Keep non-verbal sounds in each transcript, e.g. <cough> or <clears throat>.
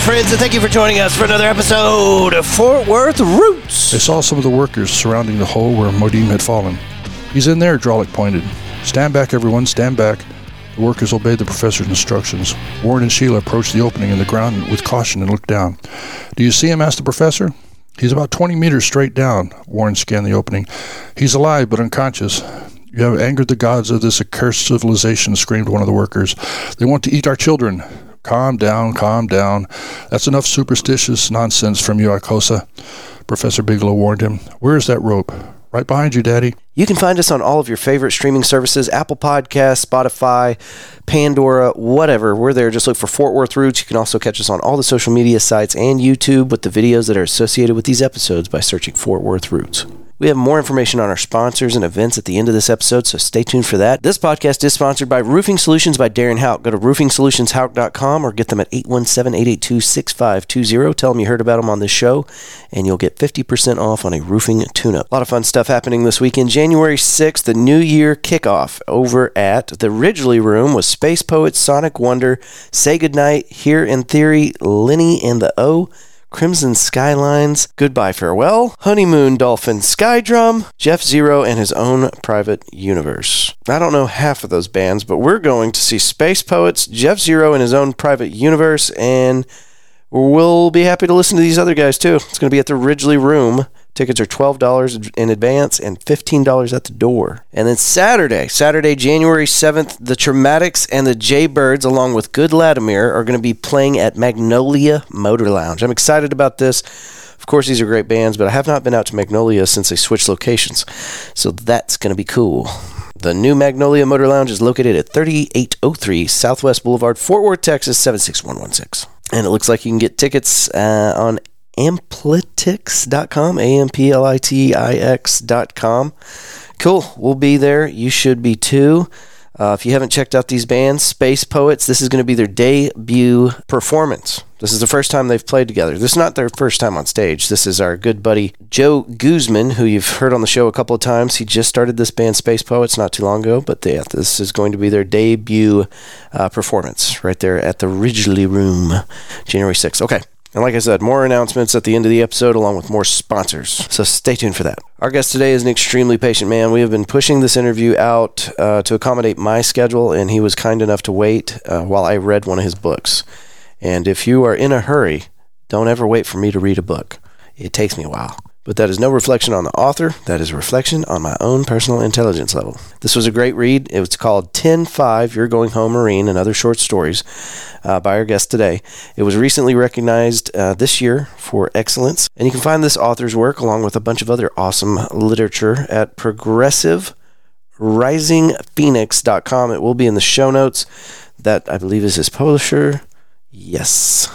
Friends, and thank you for joining us for another episode of Fort Worth Roots. They saw some of the workers surrounding the hole where Modim had fallen. He's in there, Drolic pointed. Stand back, everyone, stand back. The workers obeyed the professor's instructions. Warren and Sheila approached the opening in the ground with caution and looked down. Do you see him? asked the professor. He's about 20 meters straight down. Warren scanned the opening. He's alive but unconscious. You have angered the gods of this accursed civilization, screamed one of the workers. They want to eat our children. Calm down, calm down. That's enough superstitious nonsense from you, Ikosa. Professor Bigelow warned him. Where is that rope? Right behind you, Daddy. You can find us on all of your favorite streaming services Apple Podcasts, Spotify, Pandora, whatever. We're there. Just look for Fort Worth Roots. You can also catch us on all the social media sites and YouTube with the videos that are associated with these episodes by searching Fort Worth Roots. We have more information on our sponsors and events at the end of this episode, so stay tuned for that. This podcast is sponsored by Roofing Solutions by Darren Hauk. Go to roofingsolutionshauk.com or get them at 817-882-6520. Tell them you heard about them on this show, and you'll get 50% off on a roofing tune-up. A lot of fun stuff happening this weekend. January 6th, the New Year kickoff over at the Ridglea Room with Space Poets, Sonic Wonder, Say Goodnight, Here in Theory, Lenny and the O, Crimson Skylines, Goodbye Farewell, Honeymoon Dolphin Skydrum, Jeff Zero, and his own private universe. I don't know half of those bands, but we're going to see Space Poets, Jeff Zero, and his own private universe, and we'll be happy to listen to these other guys too. It's going to be at the Ridglea Room. Tickets are $12 in advance and $15 at the door. And then Saturday, Saturday, January 7th, the Traumatics and the Jaybirds, along with Good Latimer, are going to be playing at Magnolia Motor Lounge. I'm excited about this. Of course, these are great bands, but I have not been out to Magnolia since they switched locations. So that's going to be cool. The new Magnolia Motor Lounge is located at 3803 Southwest Boulevard, Fort Worth, Texas, 76116. And it looks like you can get tickets uh, on amplitix.com, A M P L I T I X.com. Cool. We'll be there. You should be too. Uh, if you haven't checked out these bands, Space Poets, this is going to be their debut performance. This is the first time they've played together. This is not their first time on stage. This is our good buddy Joe Guzman, who you've heard on the show a couple of times. He just started this band, Space Poets, not too long ago, but they, this is going to be their debut uh, performance right there at the Ridglea Room, January 6th. Okay, and like I said, more announcements at the end of the episode, along with more sponsors. So stay tuned for that. Our guest today is an extremely patient man. We have been pushing this interview out uh, to accommodate my schedule, and he was kind enough to wait uh, while I read one of his books. And if you are in a hurry, don't ever wait for me to read a book. It takes me a while. But that is no reflection on the author. That is a reflection on my own personal intelligence level. This was a great read. It was called 10 5 You're Going Home Marine and Other Short Stories uh, by our guest today. It was recently recognized uh, this year for excellence. And you can find this author's work along with a bunch of other awesome literature at progressiverisingphoenix.com. It will be in the show notes. That I believe is his publisher. Yes,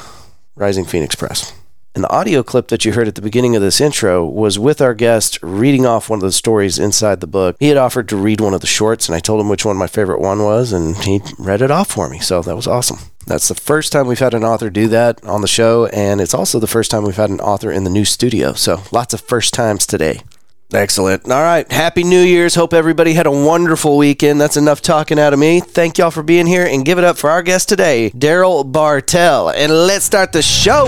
Rising Phoenix Press. And the audio clip that you heard at the beginning of this intro was with our guest reading off one of the stories inside the book. He had offered to read one of the shorts, and I told him which one my favorite one was, and he read it off for me. So that was awesome. That's the first time we've had an author do that on the show, and it's also the first time we've had an author in the new studio. So lots of first times today. Excellent. All right. Happy New Year's. Hope everybody had a wonderful weekend. That's enough talking out of me. Thank y'all for being here and give it up for our guest today, Daryl Bartell. And let's start the show.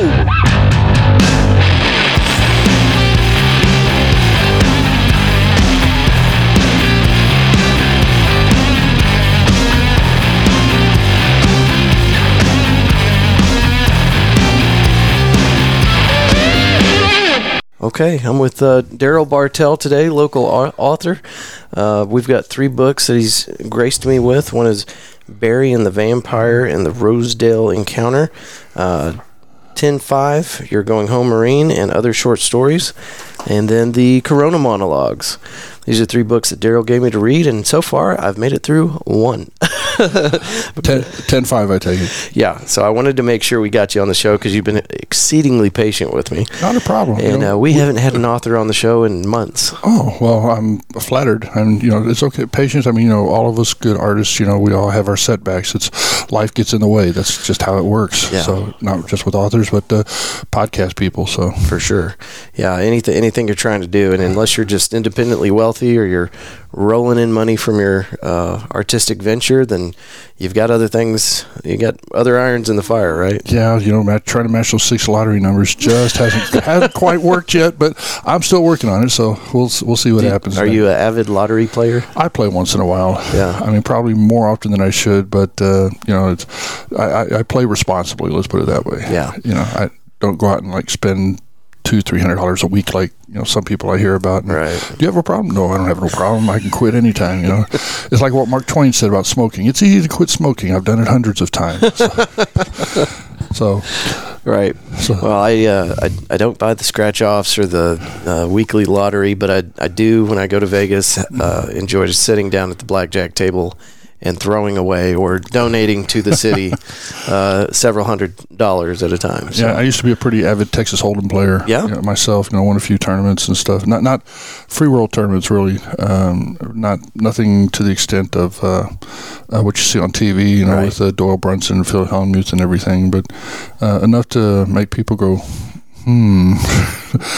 Okay, I'm with uh, Daryl Bartell today, local author. Uh, we've got three books that he's graced me with. One is Barry and the Vampire and the Rosedale Encounter. Uh, 10 5, You're Going Home Marine, and other short stories. And then the Corona Monologues. These are three books that Daryl gave me to read, and so far I've made it through one. <laughs> 10, 10 5, I take it. Yeah, so I wanted to make sure we got you on the show because you've been exceedingly patient with me. Not a problem. And you know, uh, we, we, haven't had an author on the show in months. Oh, well, I'm flattered. And, you know, it's okay. Patience, I mean, you know, all of us good artists, you know, we all have our setbacks. It's life gets in the way. That's just how it works. Yeah. So, not just with authors, but uh, podcast people. So, for sure. Yeah, anything, anything you're trying to do. And unless you're just independently or you're rolling in money from your uh, artistic venture, then you've got other things. You got other irons in the fire, right? Yeah, you know, trying to match those six lottery numbers just hasn't <laughs> hasn't quite worked yet, but I'm still working on it. So we'll we'll see what Do- happens. Are you an avid lottery player? I play once in a while. Yeah. I mean, probably more often than I should, but uh, you know, it's I, I, I play responsibly. Let's put it that way. Yeah. You know, I don't go out and like spend two, three hundred dollars a week like you know some people I hear about. And, Right. Do you have a problem? No, I don't have no problem. I can quit anytime. You know, <laughs> it's like what Mark Twain said about smoking. It's easy to quit smoking. I've done it hundreds of times. <laughs> so, Right. so Well, I, uh, I I don't buy the scratch offs or the uh, weekly lottery, but I I do when I go to Vegas uh, enjoy just sitting down at the blackjack table and throwing away or donating to the city <laughs> uh, several hundred dollars at a time. So, Yeah, I used to be a pretty avid Texas Hold'em player. Yeah? you know, myself. You know, won a few tournaments and stuff. Not not free world tournaments, really. Um, not nothing to the extent of uh, uh, what you see on TV. You know, Right. with uh, Doyle Brunson, and Phil Hellmuth, and everything. But uh, enough to make people go, hmm,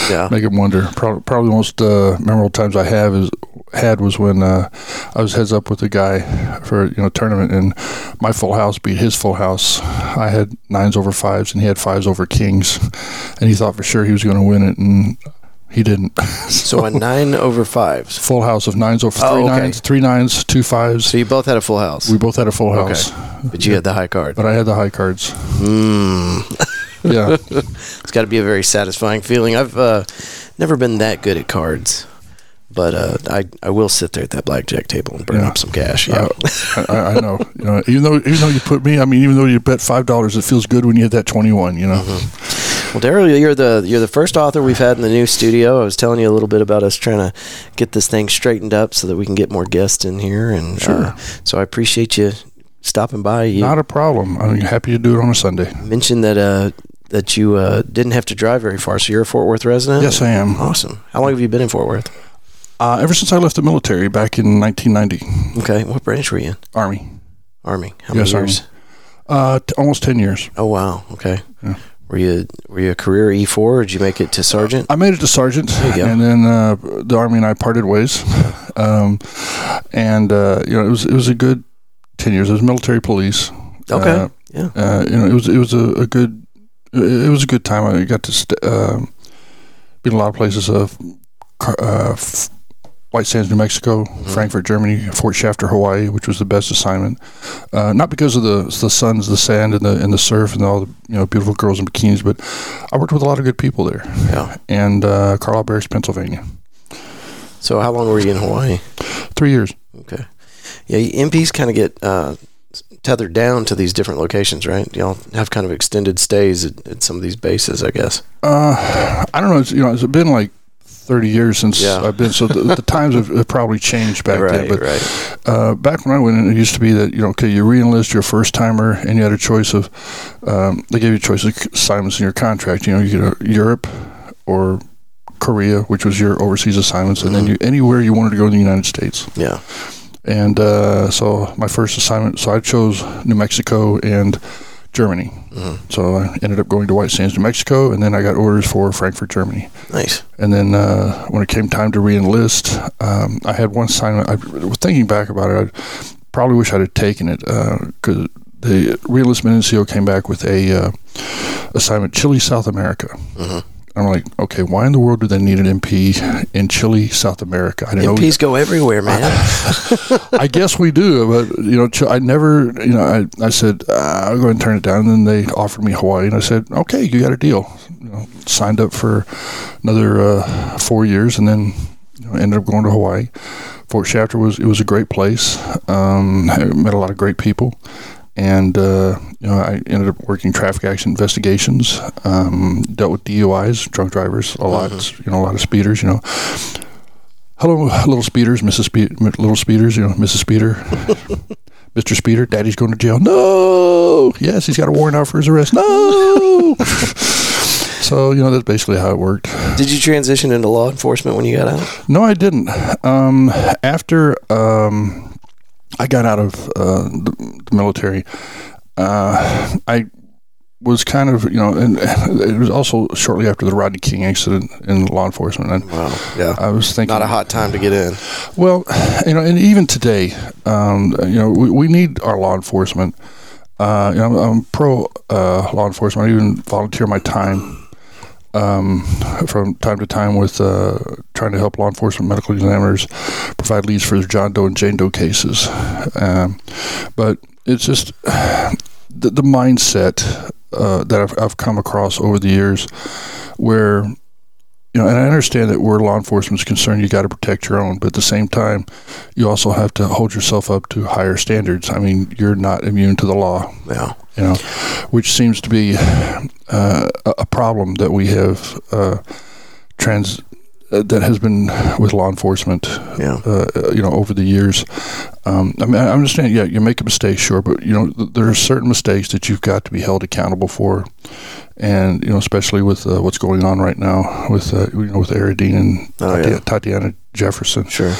yeah. <laughs> make them wonder. Probably, probably the most uh, memorable times I have is had was when uh, I was heads up with a guy for you know a tournament and my full house beat his full house. I had nines over fives and he had fives over kings, <laughs> and he thought for sure he was going to win it and he didn't. <laughs> So a nine over fives. full house of nines over three Oh, okay. nines, three nines, two fives. So you both had a full house, we both had a full Okay. house, but you had the high card. but I had the high cards. Mm. Yeah, <laughs> It's got to be a very satisfying feeling. I've uh, never been that good at cards, but uh, I I will sit there at that blackjack table and burn Yeah. up some cash. Yeah. Uh, <laughs> I, I know. You know, even though even though you put me, I mean, even though you bet five dollars, it feels good when you hit that twenty one. You know. Well, Daryl, you're the you're the first author we've had in the new studio. I was telling you a little bit about us trying to get this thing straightened up so that we can get more guests in here, and Sure. uh, so I appreciate you stopping by. You Not a problem. I'm happy to do it on a Sunday. mentioned that uh, that you uh, didn't have to drive very far, so you're a Fort Worth resident. Yes, I am. Awesome. How long have you been in Fort Worth? Uh, ever since I left the military back in 1990, Okay. What branch were you in? Army, Army. How many years? uh, t- almost 10 years. Oh wow. Okay. Yeah. Were you were you a career E four? or Did you make it to sergeant? I made it to sergeant, you go. and then uh, the Army and I parted ways. <laughs> Um, and uh, you know, it was it was a good 10 years. It was military police. Okay. Uh, yeah. uh, you know, it was it was a, a good it was a good time. I got to st- um be in a lot of places. Of uh, f- White Sands, New Mexico, Frankfurt, Germany, Fort Shafter, Hawaii, which was the best assignment. Uh, not because of the the suns, the sand, and the and the surf, and all the you know beautiful girls in bikinis, but I worked with a lot of good people there. Yeah. And uh, Carlisle Barracks, Pennsylvania, So how long were you in Hawaii? three years. Okay. Yeah, MPs kind of get uh, tethered down to these different locations, right? Y'all have kind of extended stays at, at some of these bases, I guess. Uh, I don't know. It's, you know, it's been like. 30 years since Yeah. I've been, so the, the <laughs> times have, have probably changed back then. But right. Uh, back when I went in, it used to be that you know, okay, you re-enlist your first timer, and you had a choice of. Um, they gave you a choice of assignments in your contract. You know, you get a Europe or Korea, which was your overseas assignments, and then you anywhere you wanted to go in the United States. Yeah. And uh, so my first assignment, so I chose New Mexico and Germany. Mhm. So I ended up going to White Sands, New Mexico, and then I got orders for Frankfurt, Germany. Nice. And then uh, when it came time to re-enlist, um, I had one assignment. I was thinking back about it. I probably wish I'd have taken it because the re-enlistment NCO came back with a uh, assignment Chile, South America. Mhm. I'm like, okay, why in the world do they need an MP in Chile, South America? I didn't know. MPs go everywhere, man. <laughs> I guess we do, but you know, I never, you know, I, I said uh, I'll go ahead and turn it down, and then they offered me Hawaii, and I said, okay, you got a deal. You know, signed up for another uh, four years, and then you know, ended up going to Hawaii. Fort Shafter was it was a great place. Um, I met a lot of great people, and uh, you know, I ended up working traffic accident investigations. Um, dealt with DUIs, drunk drivers, a lot, you know, a lot of speeders, you know. Hello, little speeders, Mrs. Speed, little speeders, you know, Mrs. Speeder, <laughs> Mr. Speeder, Daddy's going to jail. No, yes, he's got a warrant out for his arrest. No. <laughs> so you know that's basically how it worked. Did you transition into law enforcement when you got out? No, I didn't. Um, after um, I got out of uh, the, the military, uh, I was kind of you know, and it was also shortly after the Rodney King incident in law enforcement. And Wow. Yeah. I was thinking, Not a hot time to get in. well, you know, and even today, um, you know, we, we need our law enforcement. Uh, you know, I'm, I'm pro uh, law enforcement. I even volunteer my time um, from time to time with uh, trying to help law enforcement medical examiners provide leads for John Doe and Jane Doe cases. Um, but it's just <sighs> the, the mindset uh, that I've, I've come across over the years where you know, and I understand that where law enforcement is concerned, you got to protect your own, but at the same time, you also have to hold yourself up to higher standards. I mean, you're not immune to the law, Yeah. you know, which seems to be uh, a problem that we have uh, trans uh, that has been with law enforcement, Yeah. uh, uh, you know, over the years. Um, I mean, I understand. Yeah, you make a mistake, sure, but you know, th- there are certain mistakes that you've got to be held accountable for, and you know, especially with uh, what's going on right now with uh, you know with Aaron Dean and Oh, Tati- yeah. Tatiana Jefferson. Sure.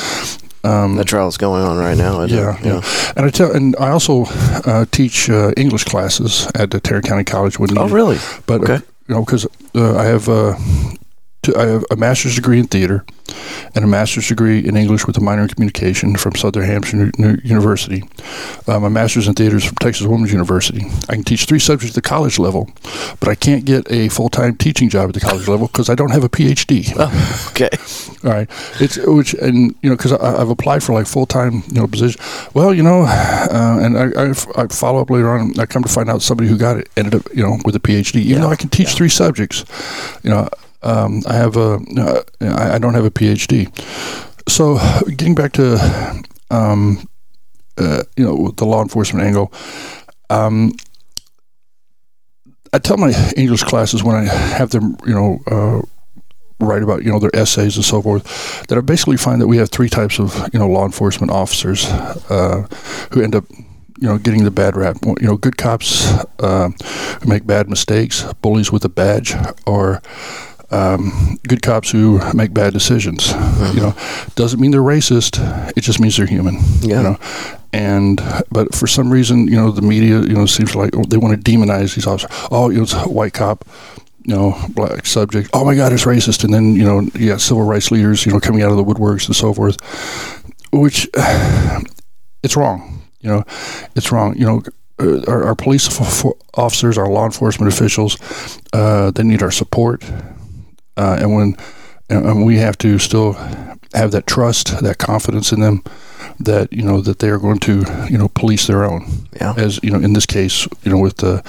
Um, That trial's going on right now. isn't it? yeah, yeah, and I tell, and I also uh, teach uh, English classes at the Tarrant County College when Oh, needed. really? But uh, Okay. you know, because uh, I have I have a master's degree in theater and a master's degree in English with a minor in communication from Southern Hampshire University. Uh, my master's in theater is from Texas Women's University. I can teach three subjects at the college level, but I can't get a full time teaching job at the college level because I don't have a PhD. Oh, okay. <laughs> All right, it's which and you know because I've applied for like full time you know position. Well, you know, uh, and I, I, I follow up later on. and I come to find out somebody who got it ended up you know with a PhD, even Yeah, though I can teach yeah. three subjects. You know, um, I have a uh, I don't have a PhD. So getting back to um, uh, you know the law enforcement angle. Um, I tell my English classes when I have them, you know, uh, write about you know their essays and so forth that I basically find that we have three types of you know law enforcement officers uh, who end up you know getting the bad rap you know good cops uh, who make bad mistakes bullies with a badge or um, good cops who make bad decisions you know doesn't mean they're racist it just means they're human Yeah. you know and but for some reason you know the media you know seems like they want to demonize these officers oh you know it's a white cop you know, black subject. Oh my God, it's racist. And then you know, got civil rights leaders, you know, coming out of the woodworks and so forth, which <sighs> it's wrong. You know, it's wrong. You know, uh, our, our police officers, our law enforcement officials, uh, they need our support, uh, and when and we have to still have that trust, that confidence in them, that you know that they are going to you know police their own Yeah. as you know in this case you know with uh,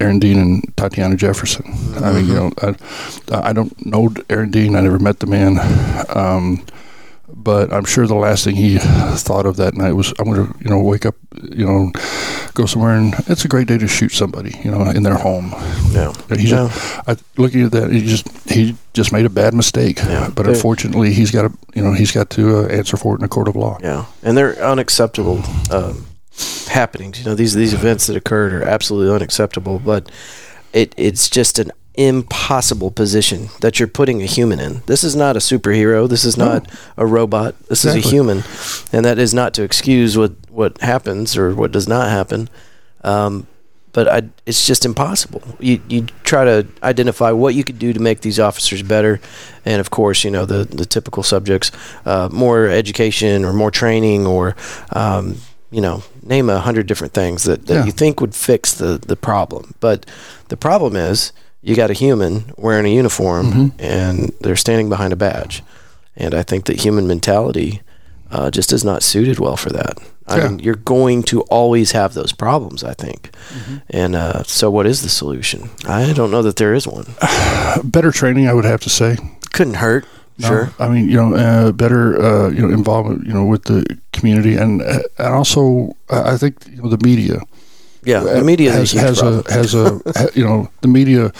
Aaron Dean and Tatiana Jefferson. I mean you know I, I don't know Aaron Dean. I never met the man. Um, but I'm sure the last thing he thought of that night was, I'm going to, you know, wake up, you know, go somewhere and it's a great day to shoot somebody, you know, in their home. Yeah. And He Yeah. just, I, looking at that, he just he just made a bad mistake. Yeah. But unfortunately, he's got to, you know, he's got to uh, answer for it in a court of law. Yeah, and they're unacceptable um, happenings. You know, these these events that occurred are absolutely unacceptable. But it it's just an impossible position that you're putting a human in. This is not a superhero. This is not a robot. This is a human, and that is not to excuse what what happens or what does not happen. Um, but I, it's just impossible. You you try to identify what you could do to make these officers better, and of course, you know the the typical subjects, uh, more education or more training or, um, you know, name a hundred different things that, that Yeah. you think would fix the the problem. But the problem is you got a human wearing a uniform Mhm. and they're standing behind a badge, and I think that human mentality uh, just is not suited well for that. I Yeah. mean, you're going to always have those problems, I think. Mm-hmm. And uh, so, what is the solution? I don't know that there is one. <sighs> Better training, I would have to say. Couldn't hurt, No, sure. I mean, you know, uh, better, uh, you know, involvement, you know, with the community, and uh, and also, I think you know the media Yeah, the media has a has a has a you know the media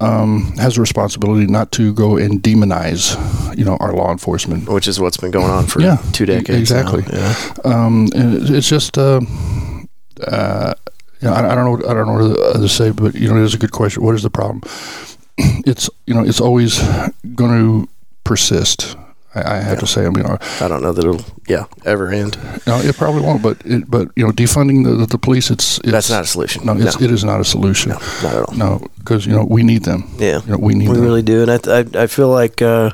um, has a responsibility not to go and demonize, you know, our law enforcement. which is what's been going on for Yeah, two decades. now. exactly. Yeah. Um, and it's just, uh, uh, you know, I, I don't know, I don't know what to say, but you know, it is a good question. What is the problem? <clears throat> It's you know, it's always going to persist. I, I have to say, I mean, I don't know that it'll yeah ever end. no, it probably won't. But it, but you know, defunding the, the police, it's, it's That's not a solution. no, it's, it is not a solution. No, not at all. No, because you know we need them. Yeah. You know, we need We them. really do, and I, I, I feel like uh,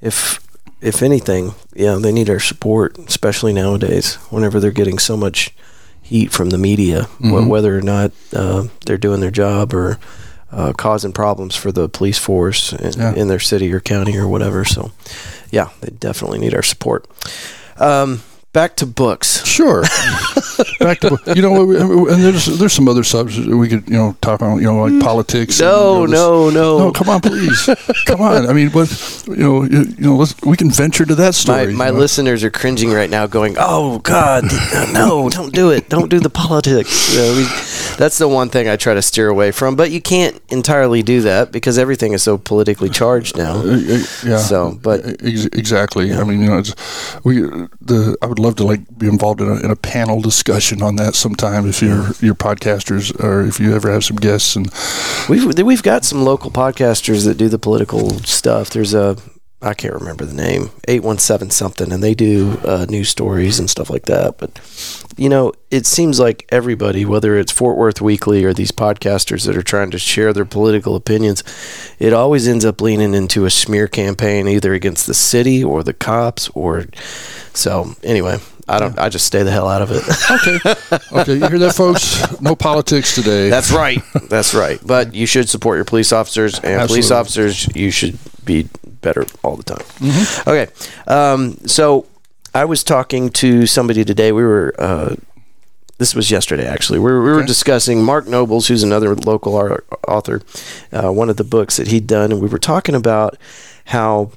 if if anything, yeah, they need our support, especially nowadays, whenever they're getting so much heat from the media, Mhm. whether or not uh, they're doing their job or uh, causing problems for the police force in, Yeah. in their city or county or whatever. So, yeah, they definitely need our support. Um, back to books. Sure. <laughs> Back to you know, and there's there's some other subjects we could you know talk on you know like politics. and, No, you know, this- no, no. no. Come on, please. come on. I mean, but you know, you, you know, let's we can venture to that My, story. my you know. listeners are cringing right now, going, "Oh God, no! Don't do it! Don't do the politics." You know, we, that's the one thing I try to steer away from. But you can't entirely do that because everything is so politically charged now. Uh, uh, yeah. So, but- Ex- exactly. I mean, you know, it's, we the I would love to like be involved in a, in a panel discussion on that sometime if you're you're podcasters or if you ever have some guests and We've we've got some local podcasters that do the political stuff. There's a I can't remember the name, eight one seven something, and they do uh, news stories and stuff like that. But you know, it seems like everybody, whether it's Fort Worth Weekly or these podcasters that are trying to share their political opinions, it always ends up leaning into a smear campaign, either against the city or the cops, or so. Anyway, I don't. I just stay the hell out of it. okay, <laughs> okay, you hear that, folks? No politics today. That's right. That's right. But you should support your police officers, and police officers, you should be better all the time. Mm-hmm. Okay. Um, so I was talking to somebody today. We were. Uh, this was yesterday, actually. We were, we were Okay. discussing Mark Nobles, who's another local author, uh, one of the books that he'd done, and we were talking about how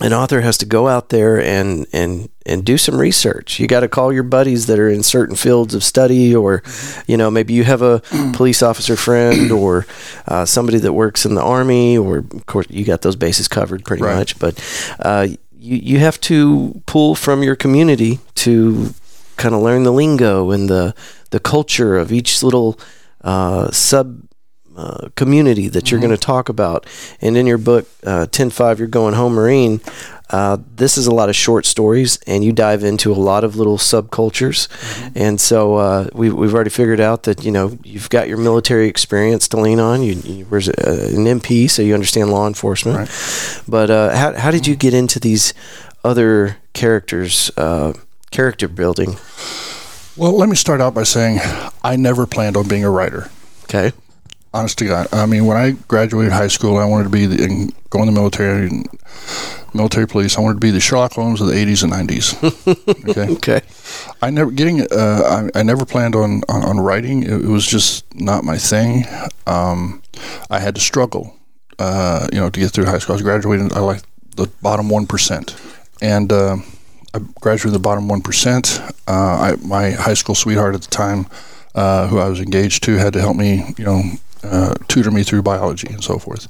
an author has to go out there and and and do some research. You got to call your buddies that are in certain fields of study, or you know maybe you have a <clears throat> police officer friend or uh, somebody that works in the army, or of course you got those bases covered pretty Right. much. But uh, you you have to pull from your community to kind of learn the lingo and the the culture of each little uh, sub uh, community that you're going to talk about. And in your book, uh, 10-5, You're Going Home Marine, uh, this is a lot of short stories, and you dive into a lot of little subcultures. And so uh, we, we've already figured out that, you know, you've got your military experience to lean on. You, you were uh, an MP, so you understand law enforcement. Right. But uh, how, how did you get into these other characters, uh, character building? well, let me start out by saying I never planned on being a writer. Okay. Honest to God, I mean, when I graduated high school, I wanted to be the, and go in the military, and military police. I wanted to be the Sherlock Holmes of the '80s and '90s. <laughs> Okay, Okay. I never getting. Uh, I, I never planned on on, on writing. It, it was just not my thing. Um, I had to struggle, uh, you know, to get through high school. I was graduating. I like the bottom one percent, and uh, I graduated the bottom one percent. Uh, I, my high school sweetheart at the time, uh, who I was engaged to, had to help me, you know, uh, tutor me through biology and so forth.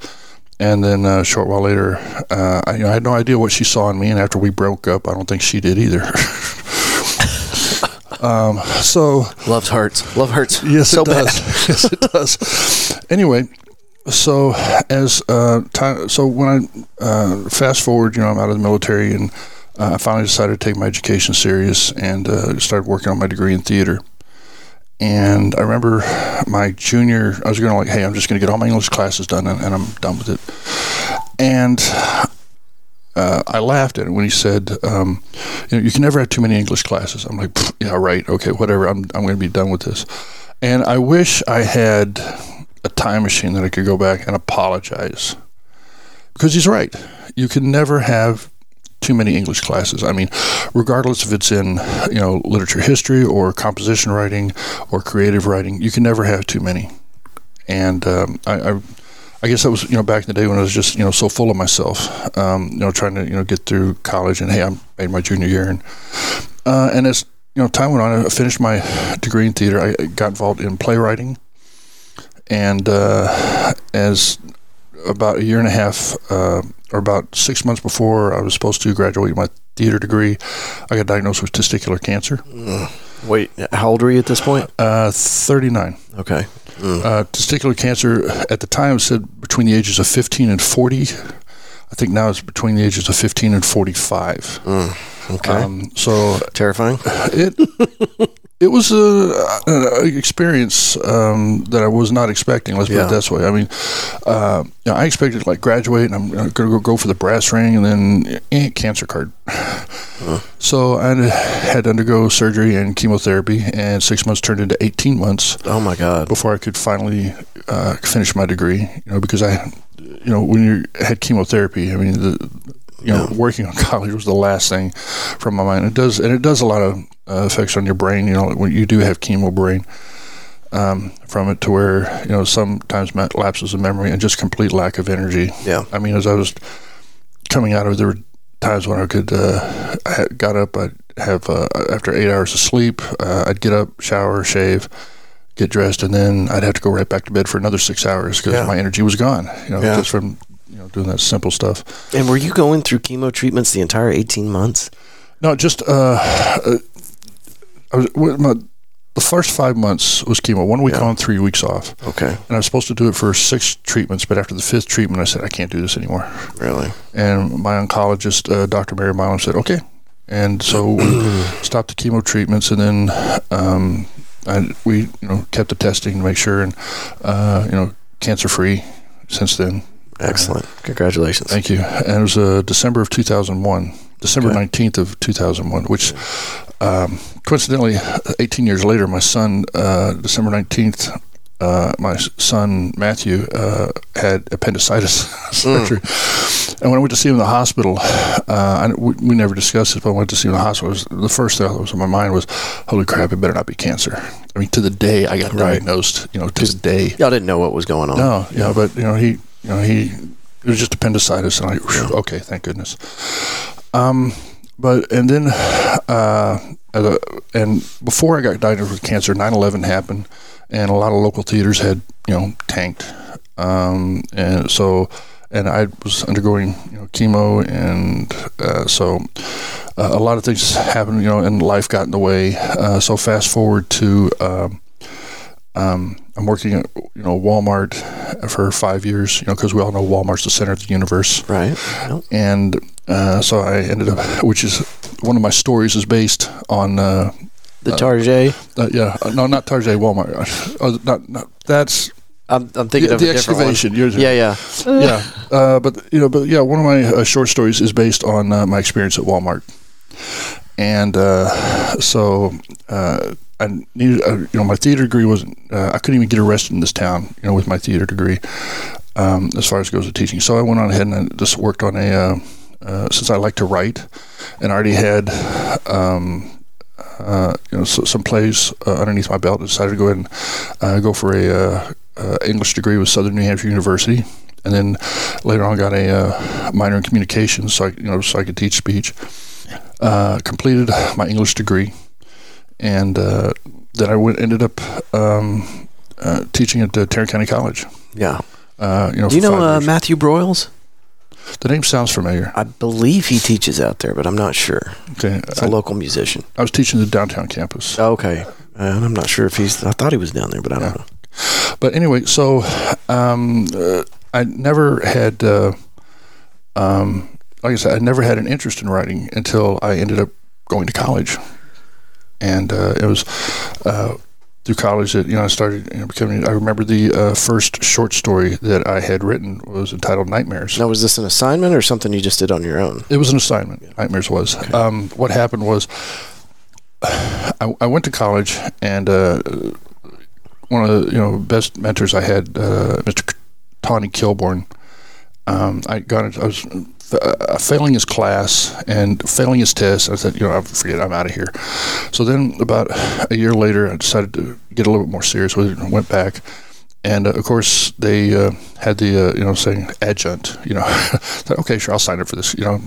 And then uh, a short while later, uh, I, you know, I had no idea what she saw in me. And after we broke up, I don't think she did either. <laughs> um, so Love hurts. Love hurts. Yes, so it does. <laughs> yes, it does. Anyway, so as uh, time, so when I uh, fast forward, you know, I'm out of the military, and uh, I finally decided to take my education serious and uh, started working on my degree in theater. And I remember my junior, I was going to like, hey, I'm just going to get all my English classes done, and, and I'm done with it. And uh, I laughed at it when he said, um, you, know, "You can never have too many English classes." I'm like, "Yeah, right. Okay, whatever. I'm I'm going to be done with this." And I wish I had a time machine that I could go back and apologize, because he's right. You can never have too many English classes. I mean, regardless if it's in you know literature history or composition writing or creative writing, you can never have too many. And um, I, I I guess that was you know back in the day when I was just you know so full of myself, um, you know trying to you know get through college and hey I made my junior year and uh, and as you know time went on I finished my degree in theater I got involved in playwriting and uh, as about a year and a half uh, or about six months before I was supposed to graduate my theater degree I got diagnosed with testicular cancer Wait, how old were you at this point? uh, 39 Okay. uh, testicular cancer at the time said between the ages of 15 and 40. I think now it's between the ages of 15 and 45. Okay. Um, so Terrifying. it it was a, an experience um, that I was not expecting. Let's put Yeah. it this way. I mean, uh, you know, I expected like graduate and I'm going to go, go for the brass ring and then eh, cancer card. So I had to undergo surgery and chemotherapy, and six months turned into 18 months Oh my God. before I could finally uh, finish my degree. You know, because I, you know, when you had chemotherapy, I mean, the, you know, working on <laughs> college was the last thing from my mind. It does, and it does a lot of uh, effects on your brain. You know, when you do have chemo brain. Um, from it to where you know sometimes lapses of memory and just complete lack of energy. Yeah. I mean, as I was coming out of it, there were times when I could, uh, I got up, I'd have, uh, after eight hours of sleep, uh, I'd get up, shower, shave, get dressed, and then I'd have to go right back to bed for another six hours because Yeah. my energy was gone, you know, Yeah. just from, doing that simple stuff. And were you going through chemo treatments the entire 18 months? No, just, uh, uh was, my, the first five months was chemo, one week Yeah. on, three weeks off. Okay. And I was supposed to do it for six treatments, but after the fifth treatment, I said, I can't do this anymore. Really? and my oncologist, uh, Dr. Mary Milam, said, "Okay." And so we <clears throat> stopped the chemo treatments, and then um, I, we, you know, kept the testing to make sure, and uh, you know, cancer free since then. Excellent. Congratulations. Thank you. And it was uh, December of 2001, December Okay. 19th of 2001, which um, coincidentally, 18 years later, my son, uh, December 19th. Uh, my son Matthew uh, had appendicitis <laughs> surgery, and when I went to see him in the hospital, uh, I, we, we never discussed this, but I went to see him in the hospital. Was, the first thing that was in my mind was, "Holy crap! It better not be cancer." I mean, to the day I got Right. diagnosed, you know, to the day. Y'all didn't know what was going on. No, yeah, but you know he, you know he, it was just appendicitis, and I, whew, okay, thank goodness. Um, but and then, uh, and before I got diagnosed with cancer, 9/11 happened, and a lot of local theaters had you know tanked, um, and so. And I was undergoing, you know, chemo, and uh, so uh, a lot of things happened, you know, and life got in the way. Uh, so fast forward to um, um, I'm working at you know Walmart for five years, you know, because we all know Walmart's the center of the universe, Right. Yep. and uh, so I ended up, which is one of my stories is based on, uh, The Target. uh, yeah, uh, no, not Target, Walmart, <laughs> uh, not, not that's I'm, I'm thinking the, of the excavation. Yours- Yeah, yeah. yeah, uh, but you know, but yeah, one of my uh, short stories is based on uh, my experience at Walmart, and uh, so uh, I needed, uh, you know, my theater degree wasn't. Uh, I couldn't even get arrested in this town, you know, with my theater degree, um, as far as goes to teaching. So I went on ahead and I just worked on a. Uh, uh, since I like to write, and I already had. Um, uh, you know, so, some plays uh, underneath my belt. I decided to go ahead and uh, go for a uh, uh, English degree with Southern New Hampshire University, and then later on got a uh, minor in communications, so I, you know, so I could teach speech. Uh, completed my English degree, and uh, then I went, ended up um, uh, teaching at uh, Tarrant County College. Yeah. Uh, you know, Do you know uh. Matthew Broyles? the name sounds familiar. I believe he teaches out there, but I'm not sure. Okay, It's a I, local musician. I was teaching the downtown campus. Okay. And I'm not sure if he's. I thought he was down there, but I don't Yeah. know. But anyway, so um, uh, I never had, uh, um, like I said, I never had an interest in writing until I ended up going to college, and uh, it was uh, through college that you know I started you know, becoming. I remember the uh, first short story that I had written was entitled "Nightmares." Now, was this an assignment or something you just did on your own? It was an assignment. Nightmares was. Um, what happened was, I, I went to college, and uh, one of the you know best mentors I had, uh, Mr. Tawny Kilborn. Um, I got into, I was uh, failing his class and failing his test. I said, you know, I forget, I'm out of here. So then, about a year later, I decided to get a little bit more serious with it and went back. And uh, of course, they uh, had the uh, you know saying adjunct. You know, <laughs> thought, okay, sure, I'll sign up for this. You know,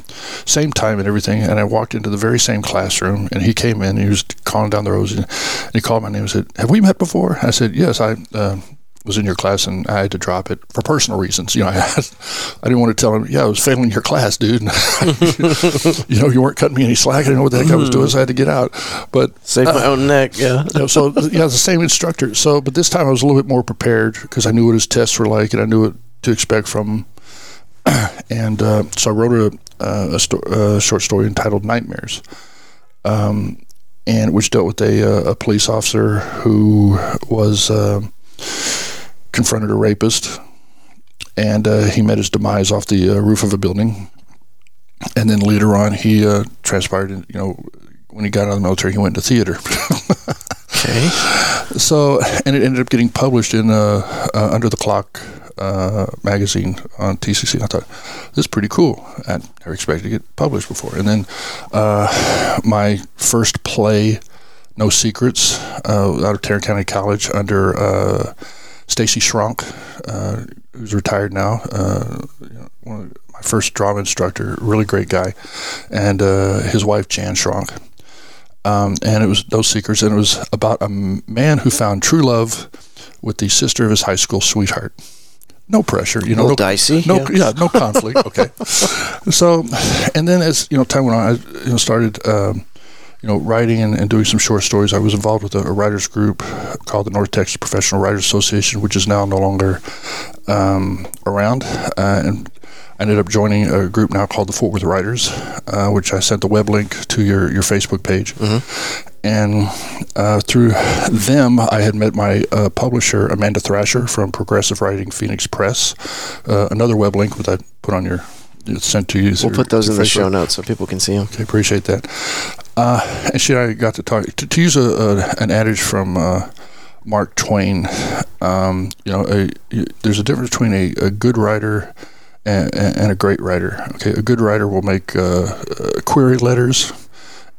same time and everything. And I walked into the very same classroom, and he came in. And he was calling down the rows, and he called my name and said, "Have we met before?" I said, "Yes, I." Uh, was in your class and I had to drop it for personal reasons. You know, I, I didn't want to tell him, yeah, I was failing your class, dude. <laughs> you know, you weren't cutting me any slack. I didn't know what the heck I was doing, so I had to get out. But Save my own neck. Yeah. <laughs> you know, so yeah, the same instructor. So, but this time I was a little bit more prepared because I knew what his tests were like and I knew what to expect from him. <clears throat> and uh, so I wrote a, a, sto- a, short story entitled Nightmares, um, and which dealt with a, uh, a police officer who was uh, confronted a rapist, and uh, he met his demise off the uh, roof of a building. And then later on, he uh, transpired, you know, when he got out of the military, he went to theater. okay. <laughs> So, and it ended up getting published in Under the Clock uh, magazine on TCC. I thought this is pretty cool. I never expected to get published before. And then uh, my first play, No Secrets, uh, out of Tarrant County College under uh, Stacy Schronk, uh, who's retired now. Uh, you know, one of my first drama instructor, really great guy, and his wife Jan Schronk. Um, and it was No Secrets, and it was about a man who found true love with the sister of his high school sweetheart no pressure, you know, no dicey, no, yeah. yeah. no conflict. Okay, <laughs> so, and then as you know, time went on, I you know started, um, you know, writing and, and, doing some short stories. I was involved with a, a, writers group called the North Texas Professional Writers Association, which is now no longer um, around, uh, and I ended up joining a group now called the Fort Worth Writers, uh, which I sent the web link to your, your Facebook page. Mm-hmm. And uh, through them, I had met my uh, publisher, Amanda Thrasher from Progressive Rising Phoenix Press. Uh, another web link that I put on your sent to you. We'll put those in the show notes so people can see them. Okay, appreciate that. Uh, and she and I got to talk to, to use a, a, an adage from uh, Mark Twain. Um, you know, a, there's a difference between a, a good writer and, and, a great writer. Okay, a good writer will make uh, uh, query letters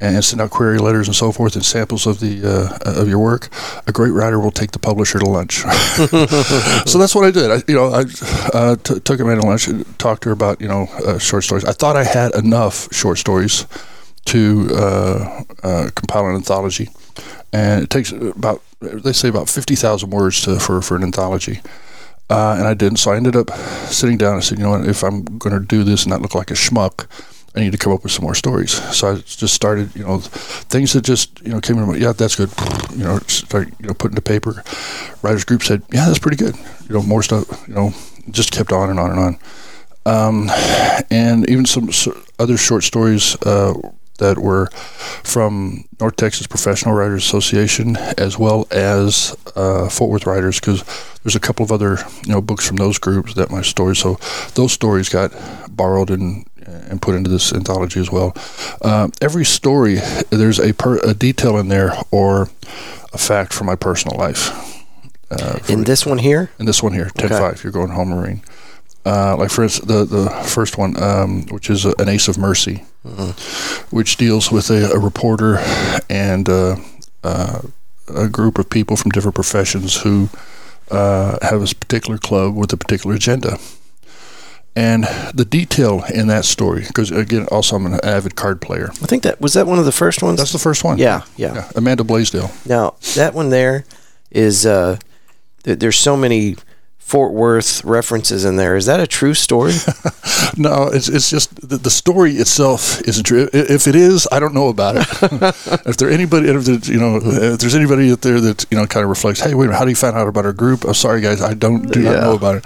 and send out query letters and so forth and samples of the uh, of your work. A great writer will take the publisher to lunch. <laughs> so that's what I did. I, you know, I uh, t- took him to lunch, and talked to her about you know uh, short stories. I thought I had enough short stories to uh, uh, compile an anthology, and it takes about they say about fifty thousand words to, for for an anthology. Uh, and I didn't. So I ended up sitting down and said, you know what, if I'm going to do this and not look like a schmuck, I need to come up with some more stories. So I just started, you know, things that just, you know, came in. Yeah, that's good. You know, start, you know, putting to paper. Writers group said, yeah, that's pretty good. You know, more stuff. You know, just kept on and on and on. Um, and even some other short stories uh, that were from North Texas Professional Writers Association as well as uh, Fort Worth Writers because there's a couple of other you know books from those groups that my stories so those stories got borrowed and and put into this anthology as well. Uh, every story there's a, per, a detail in there or a fact from my personal life. Uh, in this one here? In this one here, 10 okay. 5, you're going home marine. Uh, like for instance, the the first one, um, which is an Ace of Mercy, mm-hmm. which deals with a, a reporter and uh, uh, a group of people from different professions who uh, have a particular club with a particular agenda. And the detail in that story, because again, also I'm an avid card player. I think that was that one of the first ones. That's the first one. Yeah, yeah. yeah. Amanda Blaisdell. Now that one there is uh, there's so many Fort Worth references in there. Is that a true story? <laughs> no, it's it's just the, the, story itself isn't true. If it is, I don't know about it. <laughs> if there anybody, if there, you know, if there's anybody out there that you know kind of reflects, hey, wait a minute, how do you find out about our group? I'm sorry, guys, I don't do yeah. not know about it.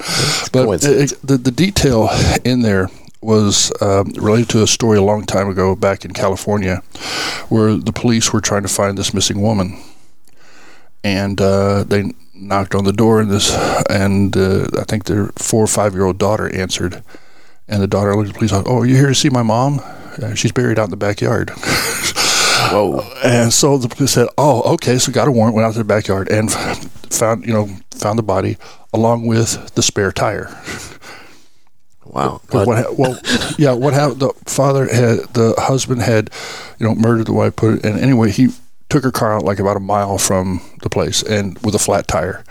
But it, the the detail in there was um, related to a story a long time ago back in California, where the police were trying to find this missing woman, and uh, they knocked on the door, and this, and uh, I think their four or five year old daughter answered, and the daughter looked at the police like, "Oh, are you here to see my mom? Uh, she's buried out in the backyard." <laughs> Whoa! And so the police said, "Oh, okay." So got a warrant, went out to the backyard, and <laughs> found you know found the body along with the spare tire. Wow. What, well, yeah. What happened? The father had the husband had, you know, murdered the wife. Put it, and anyway, he took her car out like about a mile from the place and with a flat tire.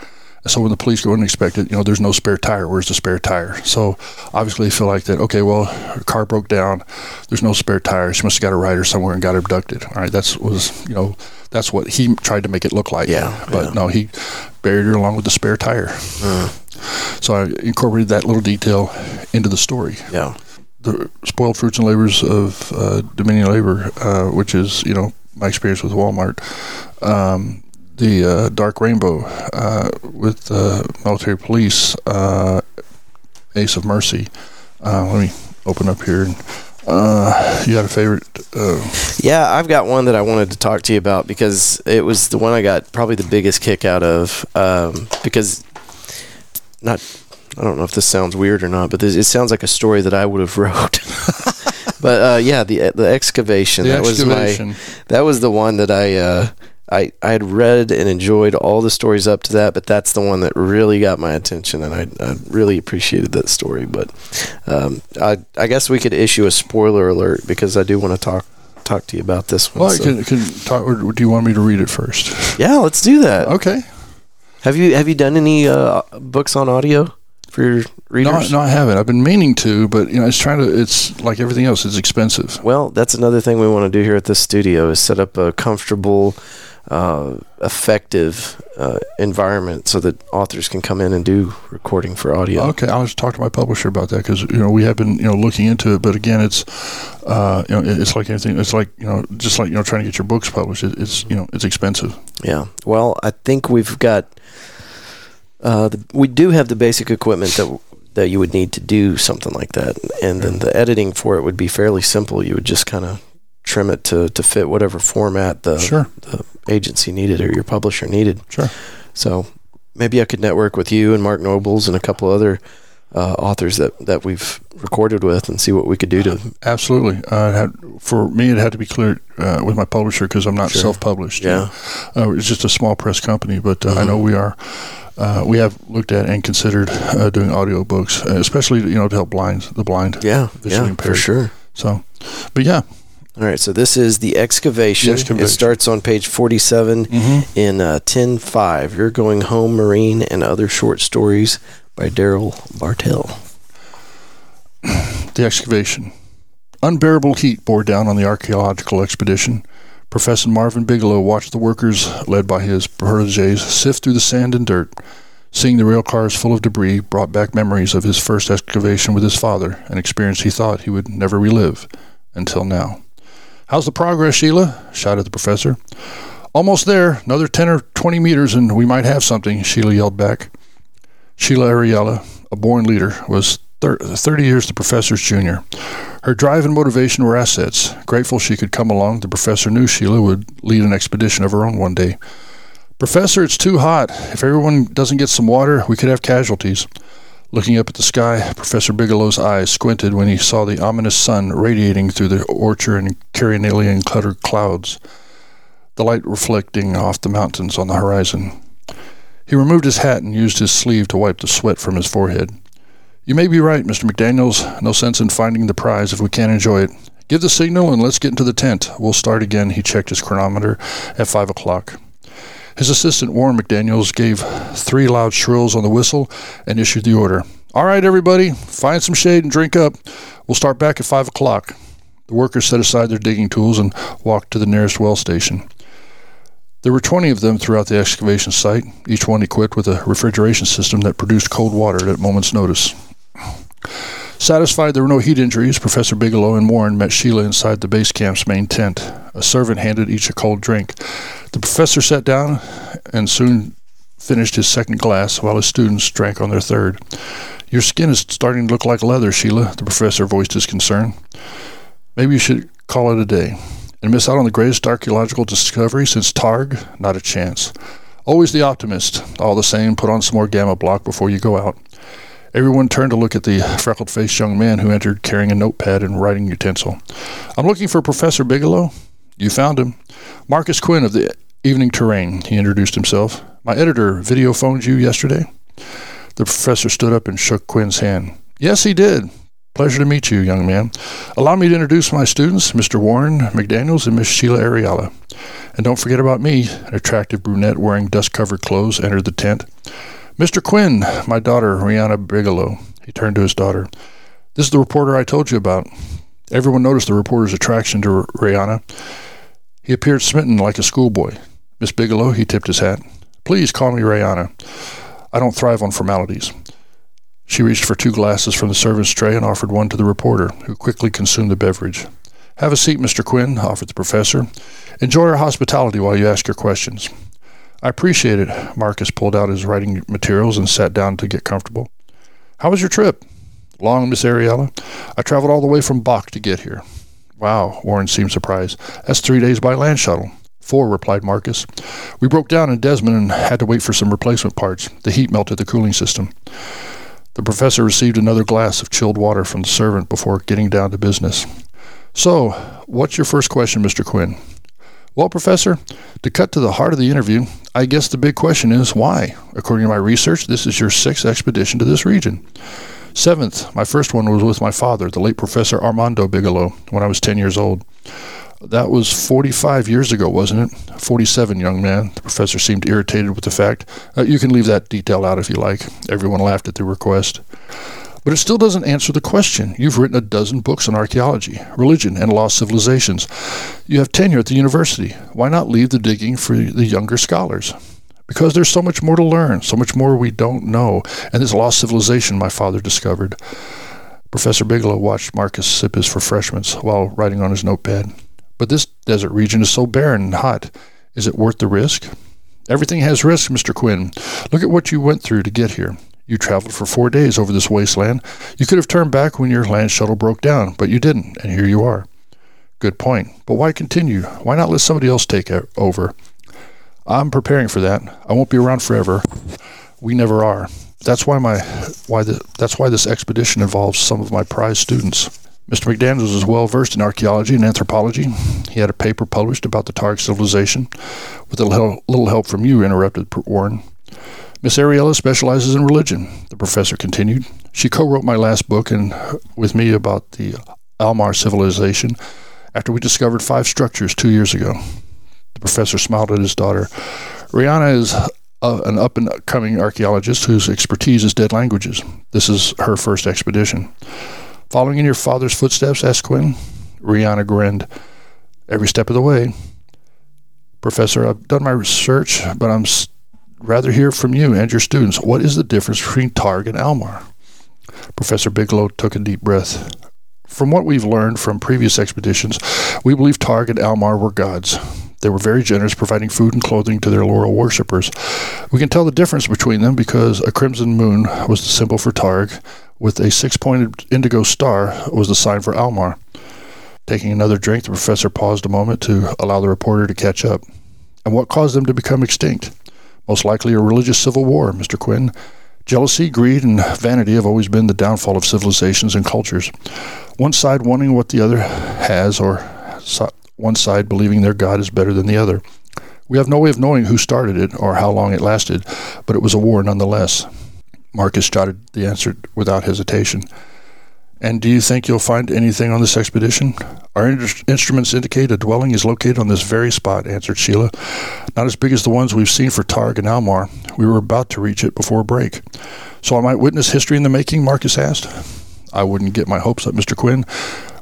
So when the police go in and inspect it, you know, there's no spare tire. Where's the spare tire? So obviously they feel like that. Okay, well, her car broke down. There's no spare tire. She must have got a rider somewhere and got abducted. All right, that's was you know that's what he tried to make it look like. Yeah, but yeah. no, he buried her along with the spare tire. Uh. So I incorporated that little detail into the story. Yeah. The spoiled fruits and labors of uh, Dominion Labor, uh, which is you know my experience with Walmart. Um, the uh, Dark Rainbow uh, with uh, military police, uh, Ace of Mercy, Uh, let me open up here. Uh, you got a favorite? Yeah, I've got one that I wanted to talk to you about because it was the one I got probably the biggest kick out of. Um, because not, I don't know if this sounds weird or not, but this, it sounds like a story that I would have <laughs> wrote. But uh, yeah, the the excavation the that excavation. was my that was the one that I. Uh, I, I had read and enjoyed all the stories up to that, but that's the one that really got my attention, and I, I really appreciated that story. But um, I I guess we could issue a spoiler alert because I do want to talk talk to you about this one. well, so- can, can talk, do you want me to read it first? yeah, let's do that. Okay. Have you have you done any uh, books on audio for your No, readers? no, I haven't. I've been meaning to, but you know, it's trying to. It's like everything else. It's expensive. Well, that's another thing we want to do here at this studio is set up a comfortable, uh, effective uh, environment so that authors can come in and do recording for audio. Okay, I'll just talk to my publisher about that because you know we have been you know looking into it, but again, it's uh, you know it's like anything. It's like you know just like you know trying to get your books published. It, it's you know it's expensive. Yeah. Well, I think we've got. Uh, the, we do have the basic equipment that that you would need to do something like that, and then the editing for it would be fairly simple. You would just kind of trim it to, to fit whatever format the Sure. the agency needed or your publisher needed. Sure. So maybe I could network with you and Mark Nobles and a couple other uh, authors that, that we've recorded with and see what we could do to. Absolutely. Uh, it had, for me, it had to be cleared uh, with my publisher because I'm not Sure. self-published. Yeah. uh, it's just a small press company, but uh, I Mhm. know we are. Uh, we have looked at and considered uh, doing audiobooks, uh, especially you know to help blind the blind. Yeah. Yeah, for impaired. sure. So, but yeah, All right. So this is the excavation. The Excavation. It starts on page 47 mm-hmm. in uh, 10.5. You're Going Home Marine and Other Short Stories by Darrell Bartell. <clears throat> the excavation. Unbearable heat bore down on the archaeological expedition. Professor Marvin Bigelow watched the workers, led by his proteges, sift through the sand and dirt. Seeing the rail cars full of debris brought back memories of his first excavation with his father, an experience he thought he would never relive until now. How's the progress, Sheila? shouted the professor. Almost there. Another 10 or 20 meters and we might have something, Sheila yelled back. Sheila Ariella, a born leader, was 30 years the professor's junior. Her drive and motivation were assets. Grateful she could come along, the professor knew Sheila would lead an expedition of her own one day. Professor, it's too hot. If everyone doesn't get some water, we could have casualties. Looking up at the sky, Professor Bigelow's eyes squinted when he saw the ominous sun radiating through the orchard and carnelian cluttered clouds, the light reflecting off the mountains on the horizon. He removed his hat and used his sleeve to wipe the sweat from his forehead. You may be right, Mr. McDaniels. No sense in finding the prize if we can't enjoy it. Give the signal and let's get into the tent. We'll start again. He checked his chronometer at five o'clock. His assistant, Warren McDaniels, gave three loud shrills on the whistle and issued the order. All right, everybody, find some shade and drink up. We'll start back at five o'clock. The workers set aside their digging tools and walked to the nearest well station. There were 20 of them throughout the excavation site, each one equipped with a refrigeration system that produced cold water at a moment's notice. Satisfied there were no heat injuries, Professor Bigelow and Warren met Sheila inside the base camp's main tent. A servant handed each a cold drink. The professor sat down and soon finished his second glass while his students drank on their third. Your skin is starting to look like leather, Sheila, the professor voiced his concern. Maybe you should call it a day. And miss out on the greatest archaeological discovery since Targ? Not a chance. Always the optimist. All the same, put on some more gamma block before you go out. Everyone turned to look at the freckled faced young man who entered carrying a notepad and writing utensil. I'm looking for Professor Bigelow. You found him. Marcus Quinn of the Evening Terrain, he introduced himself. My editor video phoned you yesterday. The professor stood up and shook Quinn's hand. Yes, he did. Pleasure to meet you, young man. Allow me to introduce my students, Mr. Warren McDaniels and Miss Sheila Ariella. And don't forget about me. An attractive brunette wearing dust covered clothes entered the tent. Mr. Quinn, my daughter, Rihanna Bigelow. He turned to his daughter. This is the reporter I told you about. Everyone noticed the reporter's attraction to Rihanna. He appeared smitten like a schoolboy. Miss Bigelow, he tipped his hat. Please call me Rihanna. I don't thrive on formalities. She reached for two glasses from the servant's tray and offered one to the reporter, who quickly consumed the beverage. Have a seat, Mr. Quinn, offered the professor. Enjoy our hospitality while you ask your questions. I appreciate it. Marcus pulled out his writing materials and sat down to get comfortable. How was your trip? Long, Miss Ariella? I traveled all the way from Bach to get here. Wow, Warren seemed surprised. That's three days by land shuttle. Four, replied Marcus. We broke down in Desmond and had to wait for some replacement parts. The heat melted the cooling system. The professor received another glass of chilled water from the servant before getting down to business. So, what's your first question, Mr. Quinn? Well, Professor, to cut to the heart of the interview, I guess the big question is why? According to my research, this is your sixth expedition to this region. Seventh, my first one was with my father, the late Professor Armando Bigelow, when I was 10 years old. That was 45 years ago, wasn't it? 47, young man. The professor seemed irritated with the fact. Uh, you can leave that detail out if you like. Everyone laughed at the request. But it still doesn't answer the question. You've written a dozen books on archaeology, religion, and lost civilizations. You have tenure at the university. Why not leave the digging for the younger scholars? Because there's so much more to learn, so much more we don't know, and this lost civilization my father discovered. Professor Bigelow watched Marcus sip his refreshments while writing on his notepad. But this desert region is so barren and hot. Is it worth the risk? Everything has risk, Mr. Quinn. Look at what you went through to get here. You traveled for four days over this wasteland. You could have turned back when your land shuttle broke down, but you didn't, and here you are. Good point. But why continue? Why not let somebody else take over? I'm preparing for that. I won't be around forever. We never are. That's why my why the, that's why this expedition involves some of my prize students. Mr. McDaniels is well versed in archaeology and anthropology. He had a paper published about the Targ civilization. With a little help from you, interrupted Warren. Miss Ariella specializes in religion, the professor continued. She co wrote my last book and with me about the Almar civilization after we discovered five structures two years ago. The professor smiled at his daughter. Rihanna is an up and coming archaeologist whose expertise is dead languages. This is her first expedition. Following in your father's footsteps? asked Quinn. Rihanna grinned. Every step of the way. Professor, I've done my research, but I'm rather hear from you and your students. What is the difference between Targ and Almar? Professor Bigelow took a deep breath. From what we've learned from previous expeditions, we believe Targ and Almar were gods. They were very generous, providing food and clothing to their loyal worshippers. We can tell the difference between them because a crimson moon was the symbol for Targ, with a six pointed indigo star was the sign for Almar. Taking another drink, the professor paused a moment to allow the reporter to catch up. And what caused them to become extinct? Most likely a religious civil war, Mr. Quinn. Jealousy, greed, and vanity have always been the downfall of civilizations and cultures. One side wanting what the other has, or one side believing their God is better than the other. We have no way of knowing who started it or how long it lasted, but it was a war nonetheless. Marcus jotted the answer without hesitation. And do you think you'll find anything on this expedition? Our in- instruments indicate a dwelling is located on this very spot, answered Sheila. Not as big as the ones we've seen for Targ and Almar. We were about to reach it before break. So I might witness history in the making? Marcus asked. I wouldn't get my hopes up, Mr. Quinn.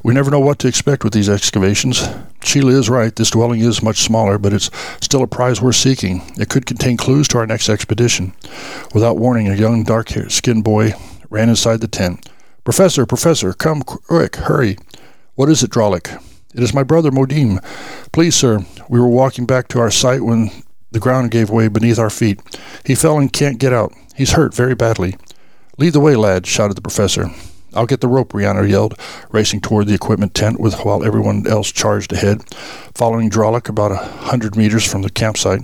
We never know what to expect with these excavations. Sheila is right. This dwelling is much smaller, but it's still a prize worth seeking. It could contain clues to our next expedition. Without warning, a young, dark skinned boy ran inside the tent. Professor, Professor, come quick, hurry. What is it, Drolic? It is my brother Modim. Please, sir, we were walking back to our site when the ground gave way beneath our feet. He fell and can't get out. He's hurt very badly. Lead the way, lad, shouted the professor. I'll get the rope, Rihanna yelled, racing toward the equipment tent with while everyone else charged ahead, following Drolic about a hundred meters from the campsite.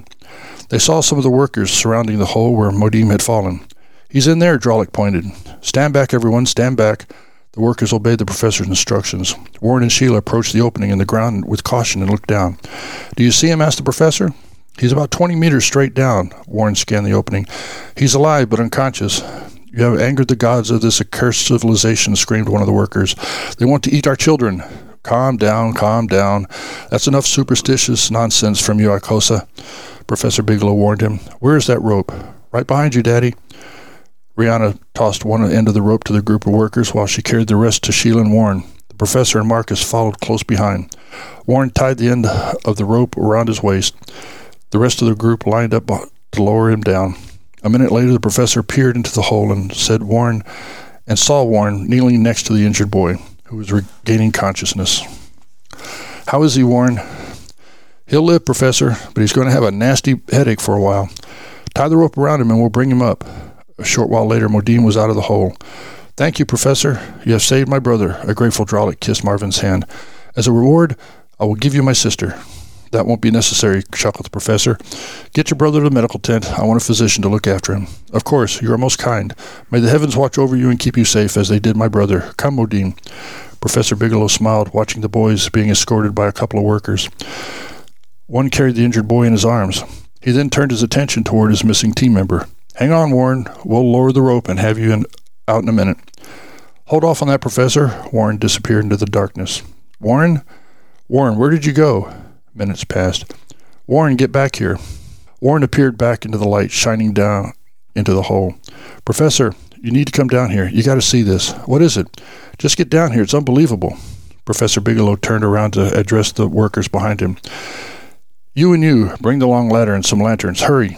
They saw some of the workers surrounding the hole where Modim had fallen. He's in there, Drolic pointed. Stand back, everyone, stand back. The workers obeyed the professor's instructions. Warren and Sheila approached the opening in the ground with caution and looked down. Do you see him? asked the professor. He's about 20 meters straight down. Warren scanned the opening. He's alive, but unconscious. You have angered the gods of this accursed civilization, screamed one of the workers. They want to eat our children. Calm down, calm down. That's enough superstitious nonsense from you, Ikosa. Professor Bigelow warned him. Where is that rope? Right behind you, Daddy. Rihanna tossed one end of the rope to the group of workers while she carried the rest to Sheila and Warren. The professor and Marcus followed close behind. Warren tied the end of the rope around his waist. The rest of the group lined up to lower him down. A minute later, the professor peered into the hole and said Warren and saw Warren kneeling next to the injured boy, who was regaining consciousness. How is he, Warren? He'll live, Professor, but he's going to have a nasty headache for a while. Tie the rope around him and we'll bring him up. A short while later, Modine was out of the hole. Thank you, Professor. You have saved my brother. A grateful Dralik kissed Marvin's hand. As a reward, I will give you my sister. That won't be necessary, chuckled the professor. Get your brother to the medical tent. I want a physician to look after him. Of course, you are most kind. May the heavens watch over you and keep you safe as they did my brother. Come, Modine. Professor Bigelow smiled, watching the boys being escorted by a couple of workers. One carried the injured boy in his arms. He then turned his attention toward his missing team member. Hang on, Warren. We'll lower the rope and have you in, out in a minute. Hold off on that, Professor. Warren disappeared into the darkness. Warren? Warren, where did you go? Minutes passed. Warren, get back here. Warren appeared back into the light, shining down into the hole. Professor, you need to come down here. You got to see this. What is it? Just get down here. It's unbelievable. Professor Bigelow turned around to address the workers behind him. You and you, bring the long ladder and some lanterns. Hurry.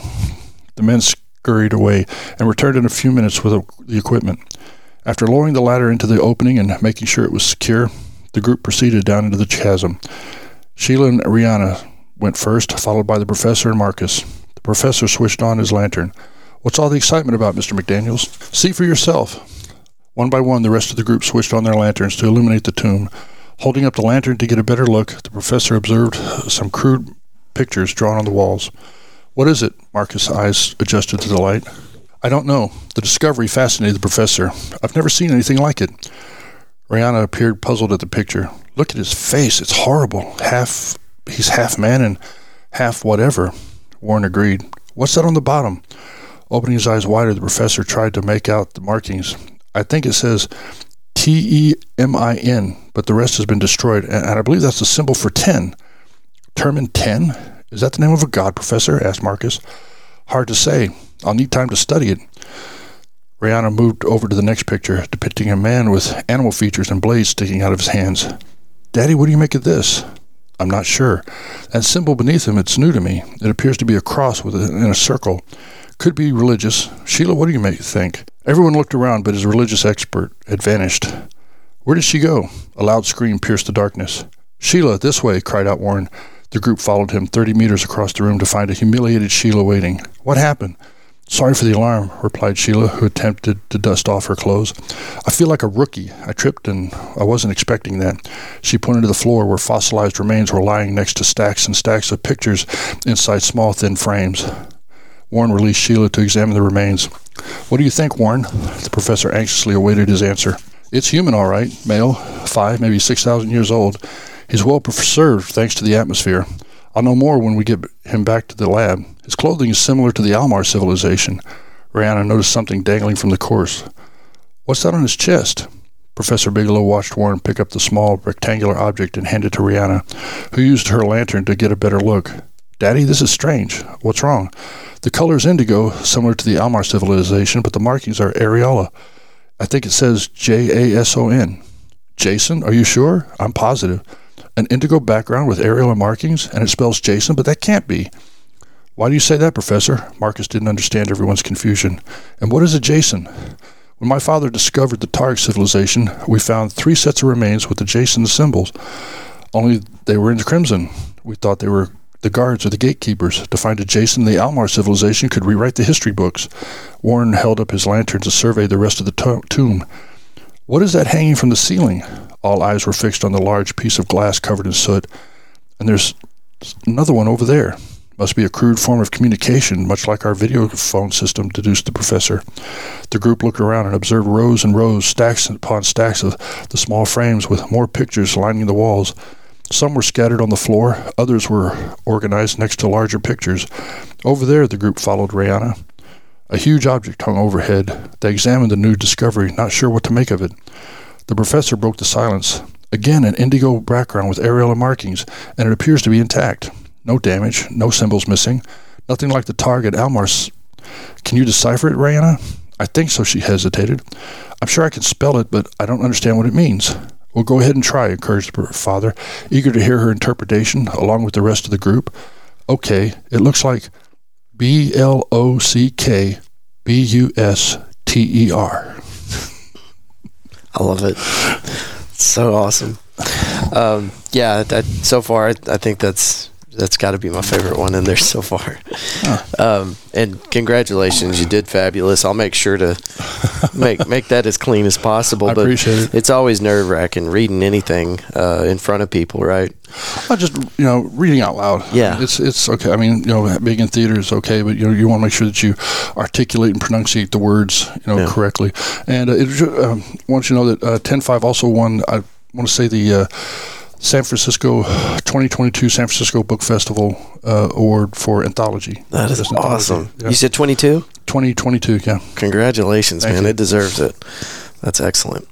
The men scurried away and returned in a few minutes with the equipment. After lowering the ladder into the opening and making sure it was secure, the group proceeded down into the chasm. Sheila and Rihanna went first, followed by the professor and Marcus. The professor switched on his lantern. What's all the excitement about, Mr. McDaniels? See for yourself. One by one, the rest of the group switched on their lanterns to illuminate the tomb. Holding up the lantern to get a better look, the professor observed some crude pictures drawn on the walls. What is it? Marcus' eyes adjusted to the light. I don't know. The discovery fascinated the professor. I've never seen anything like it. Rihanna appeared puzzled at the picture. Look at his face. It's horrible. Half he's half man and half whatever. Warren agreed. What's that on the bottom? Opening his eyes wider, the professor tried to make out the markings. I think it says T E M I N, but the rest has been destroyed, and, I believe that's the symbol for ten. Termin ten? Is that the name of a god, Professor? asked Marcus. Hard to say. I'll need time to study it. Rihanna moved over to the next picture, depicting a man with animal features and blades sticking out of his hands. Daddy, what do you make of this? I'm not sure. That symbol beneath him, it's new to me. It appears to be a cross with a, in a circle. Could be religious. Sheila, what do you make, think? Everyone looked around, but his religious expert had vanished. Where did she go? A loud scream pierced the darkness. Sheila, this way, cried out Warren. The group followed him 30 meters across the room to find a humiliated Sheila waiting. What happened? Sorry for the alarm, replied Sheila, who attempted to dust off her clothes. I feel like a rookie. I tripped and I wasn't expecting that. She pointed to the floor where fossilized remains were lying next to stacks and stacks of pictures inside small, thin frames. Warren released Sheila to examine the remains. What do you think, Warren? The professor anxiously awaited his answer. It's human, all right. Male, five, maybe six thousand years old. He's well preserved thanks to the atmosphere. I'll know more when we get him back to the lab. His clothing is similar to the Almar civilization. Rihanna noticed something dangling from the corpse. What's that on his chest? Professor Bigelow watched Warren pick up the small rectangular object and hand it to Rihanna, who used her lantern to get a better look. Daddy, this is strange. What's wrong? The color is indigo, similar to the Almar civilization, but the markings are areola. I think it says J A S O N. Jason, are you sure? I'm positive an indigo background with areola markings, and it spells Jason, but that can't be. Why do you say that, Professor? Marcus didn't understand everyone's confusion. And what is a Jason? When my father discovered the Targ civilization, we found three sets of remains with the Jason symbols. Only they were in crimson. We thought they were the guards or the gatekeepers. To find a Jason the Almar civilization could rewrite the history books. Warren held up his lantern to survey the rest of the to- tomb. What is that hanging from the ceiling? All eyes were fixed on the large piece of glass covered in soot. And there's another one over there. Must be a crude form of communication, much like our video phone system, deduced the professor. The group looked around and observed rows and rows, stacks upon stacks of the small frames with more pictures lining the walls. Some were scattered on the floor, others were organized next to larger pictures. Over there, the group followed Rihanna. A huge object hung overhead. They examined the new discovery, not sure what to make of it. The professor broke the silence. Again, an indigo background with areola markings, and it appears to be intact. No damage, no symbols missing, nothing like the target Almar's. Can you decipher it, Rihanna? I think so, she hesitated. I'm sure I can spell it, but I don't understand what it means. Well, go ahead and try, encouraged her father, eager to hear her interpretation along with the rest of the group. Okay, it looks like B L O C K B U S T E R. I love it. so awesome. Um, yeah, that, so far I, I, think that's that's got to be my favorite one in there so far. Um, and congratulations, you did fabulous. I'll make sure to <laughs> make make that as clean as possible. I but appreciate it. It's always nerve wracking reading anything uh, in front of people, right? Not just you know reading out loud. Yeah. it's it's okay. I mean, you know, being in theater is okay, but you know, you want to make sure that you articulate and pronunciate the words, you know, Yeah. correctly. And uh, it, um, I want you to know that uh, Ten Five also won. I want to say the. San Francisco 2022 San Francisco Book Festival uh, award for anthology. That is anthology. awesome. Yeah. You said 22? 2022, yeah. Congratulations, Thank man. you. It deserves it. That's excellent.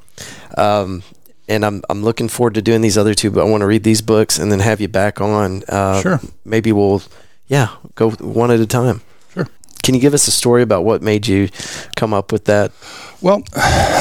Um, and I'm I'm looking forward to doing these other two, but I want to read these books and then have you back on. Uh, Sure. Maybe we'll, yeah, go one at a time. Can you give us a story about what made you come up with that Well,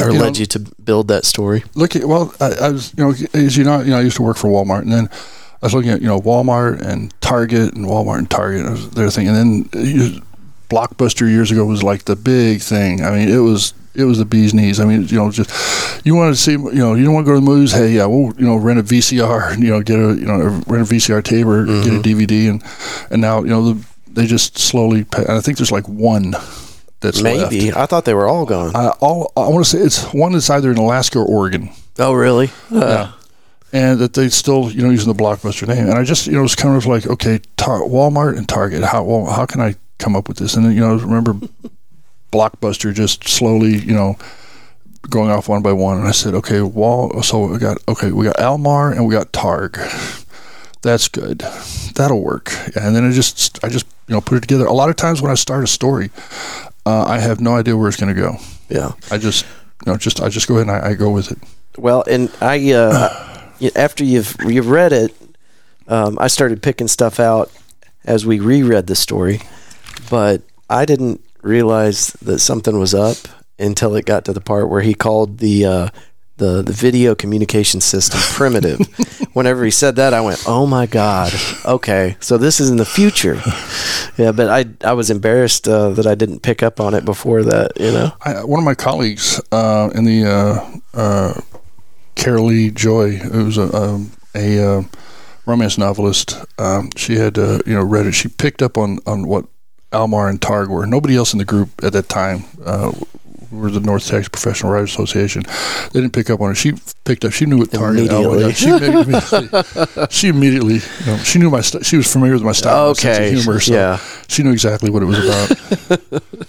or you know, led you to build that story? look at well, I, I was you know as you know you know I used to work for Walmart, and then I was looking at you know Walmart and Target and Walmart and Target. And there thinking, and then you, Blockbuster years ago was like the big thing. I mean, it was it was the bee's knees. I mean, you know, just you want to see, you know, you don't want to go to the movies. Hey, yeah, we'll you know rent a VCR, and, you know, get a you know rent a VCR tape or get a DVD, and and now you know the, they just slowly. And I think there's like one that's left. Maybe. I thought they were all gone. I, all, I want to say it's one that's either in Alaska or Oregon. oh, really? Uh, Yeah. And that they still, you know, using the Blockbuster name. And I just, you know, was kind of like, okay, tar- Walmart and Target. How well, how can I come up with this? And then, you know, remember <laughs> Blockbuster just slowly, you know, going off one by one. And I said, okay, Wall. So we got okay, we got Almar and we got Targ. That's good. That'll work. And then I just, I just, you know, put it together. A lot of times when I start a story, uh, I have no idea where it's going to go. Yeah. I just, you know, just I just go ahead and I, I go with it. Well, and I uh, after you've you've read it, um, I started picking stuff out as we reread the story, but I didn't realize that something was up until it got to the part where he called the uh, the the video communication system <laughs> primitive. Whenever he said that, I went, "Oh my god! Okay, so this is in the future." Yeah, but I I was embarrassed uh, that I didn't pick up on it before that. You know. I, one of my colleagues uh, in the uh, uh, Carol Lee Joy, who was a, um, a uh, romance novelist, um, she had uh, you know read it. She picked up on, on what Almar and Targ were. Nobody else in the group at that time. Were the North Texas Professional Writers Association. They didn't pick up on it. She picked up. She knew what Targ and Almar. Immediately. Yeah, she, immediately, she immediately, you know, she knew my. St- she was familiar with my style, my sense of Okay. humor. So yeah. she knew exactly what it was about. <laughs>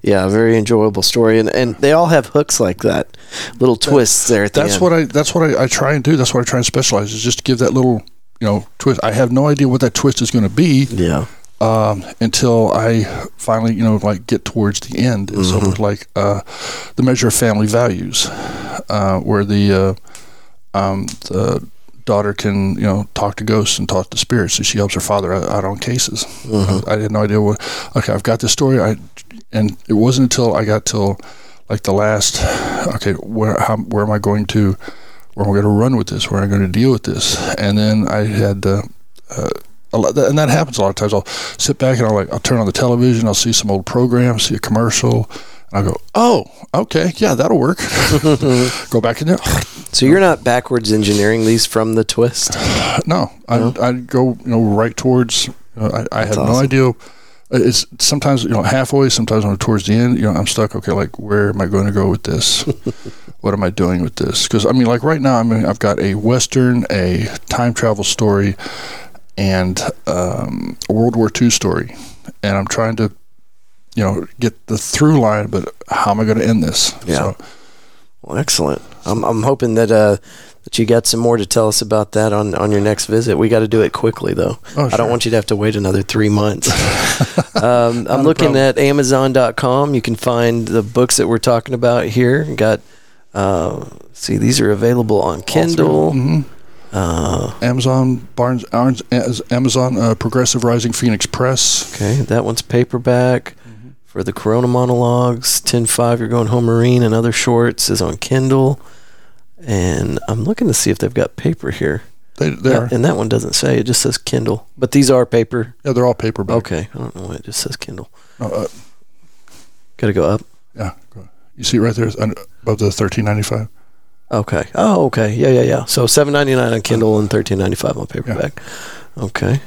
Yeah, very enjoyable story, and and they all have hooks like that, little twists there at the that's end. what I that's what I, I try and do. That's what I try and specialize is just to give that little you know twist. I have no idea what that twist is going to be yeah, um, until I finally you know like get towards the end. And Mm-hmm. So like uh, the measure of family values, uh, where the uh, um, the daughter can you know talk to ghosts and talk to spirits, so she helps her father out, out on cases. Mm-hmm. I, I had no idea what. Okay, I've got this story. I and it wasn't until I got till like the last. Okay, where how, where am I going to? Where am I going to run with this? Where am I going to deal with this? And then I had. Uh, uh, and that happens a lot of times. I'll sit back and I'll like I'll turn on the television. I'll see some old program, see a commercial, and I'll go, "Oh, okay, yeah, that'll work." <laughs> go back in there. so you're not backwards engineering these from the twist. <sighs> No, I No? I go you know right towards. Know, I, I have no idea. Uh, it's sometimes you know halfway. Sometimes I'm towards the end, you know, I'm stuck. Okay, like where am I going to go with this? <laughs> what am I doing with this? Because I mean, like right now, I mean, I've got a western, a time travel story, and um, a World War II story, and I'm trying to, you know, get the through line. But how am I going to end this? Yeah. So, Well, excellent. I'm I'm hoping that uh that you got some more to tell us about that on on your next visit. We got to do it quickly though. Oh, sure. I don't want you to have to wait another three months. <laughs> um, I'm looking at Amazon.com. You can find the books that we're talking about here. Got uh, see these are available on Kindle. Mhm. Uh, Amazon Barnes, Amazon uh, Progressive Rising Phoenix Press. Okay, that one's paperback. Mm-hmm. For the Corona monologues, 10-5, You're Going Home Marine, and other shorts is on Kindle. And I'm looking to see if they've got paper here. They they are And that one doesn't say, it just says Kindle. But these are paper. yeah they're all paperback. Okay, I don't know why it just says Kindle. No, uh, Got to go up. yeah, you see it right there above the thirteen ninety five. Okay. Oh, okay. Yeah, yeah, yeah. So seven ninety nine on Kindle and thirteen ninety five on paperback. Okay.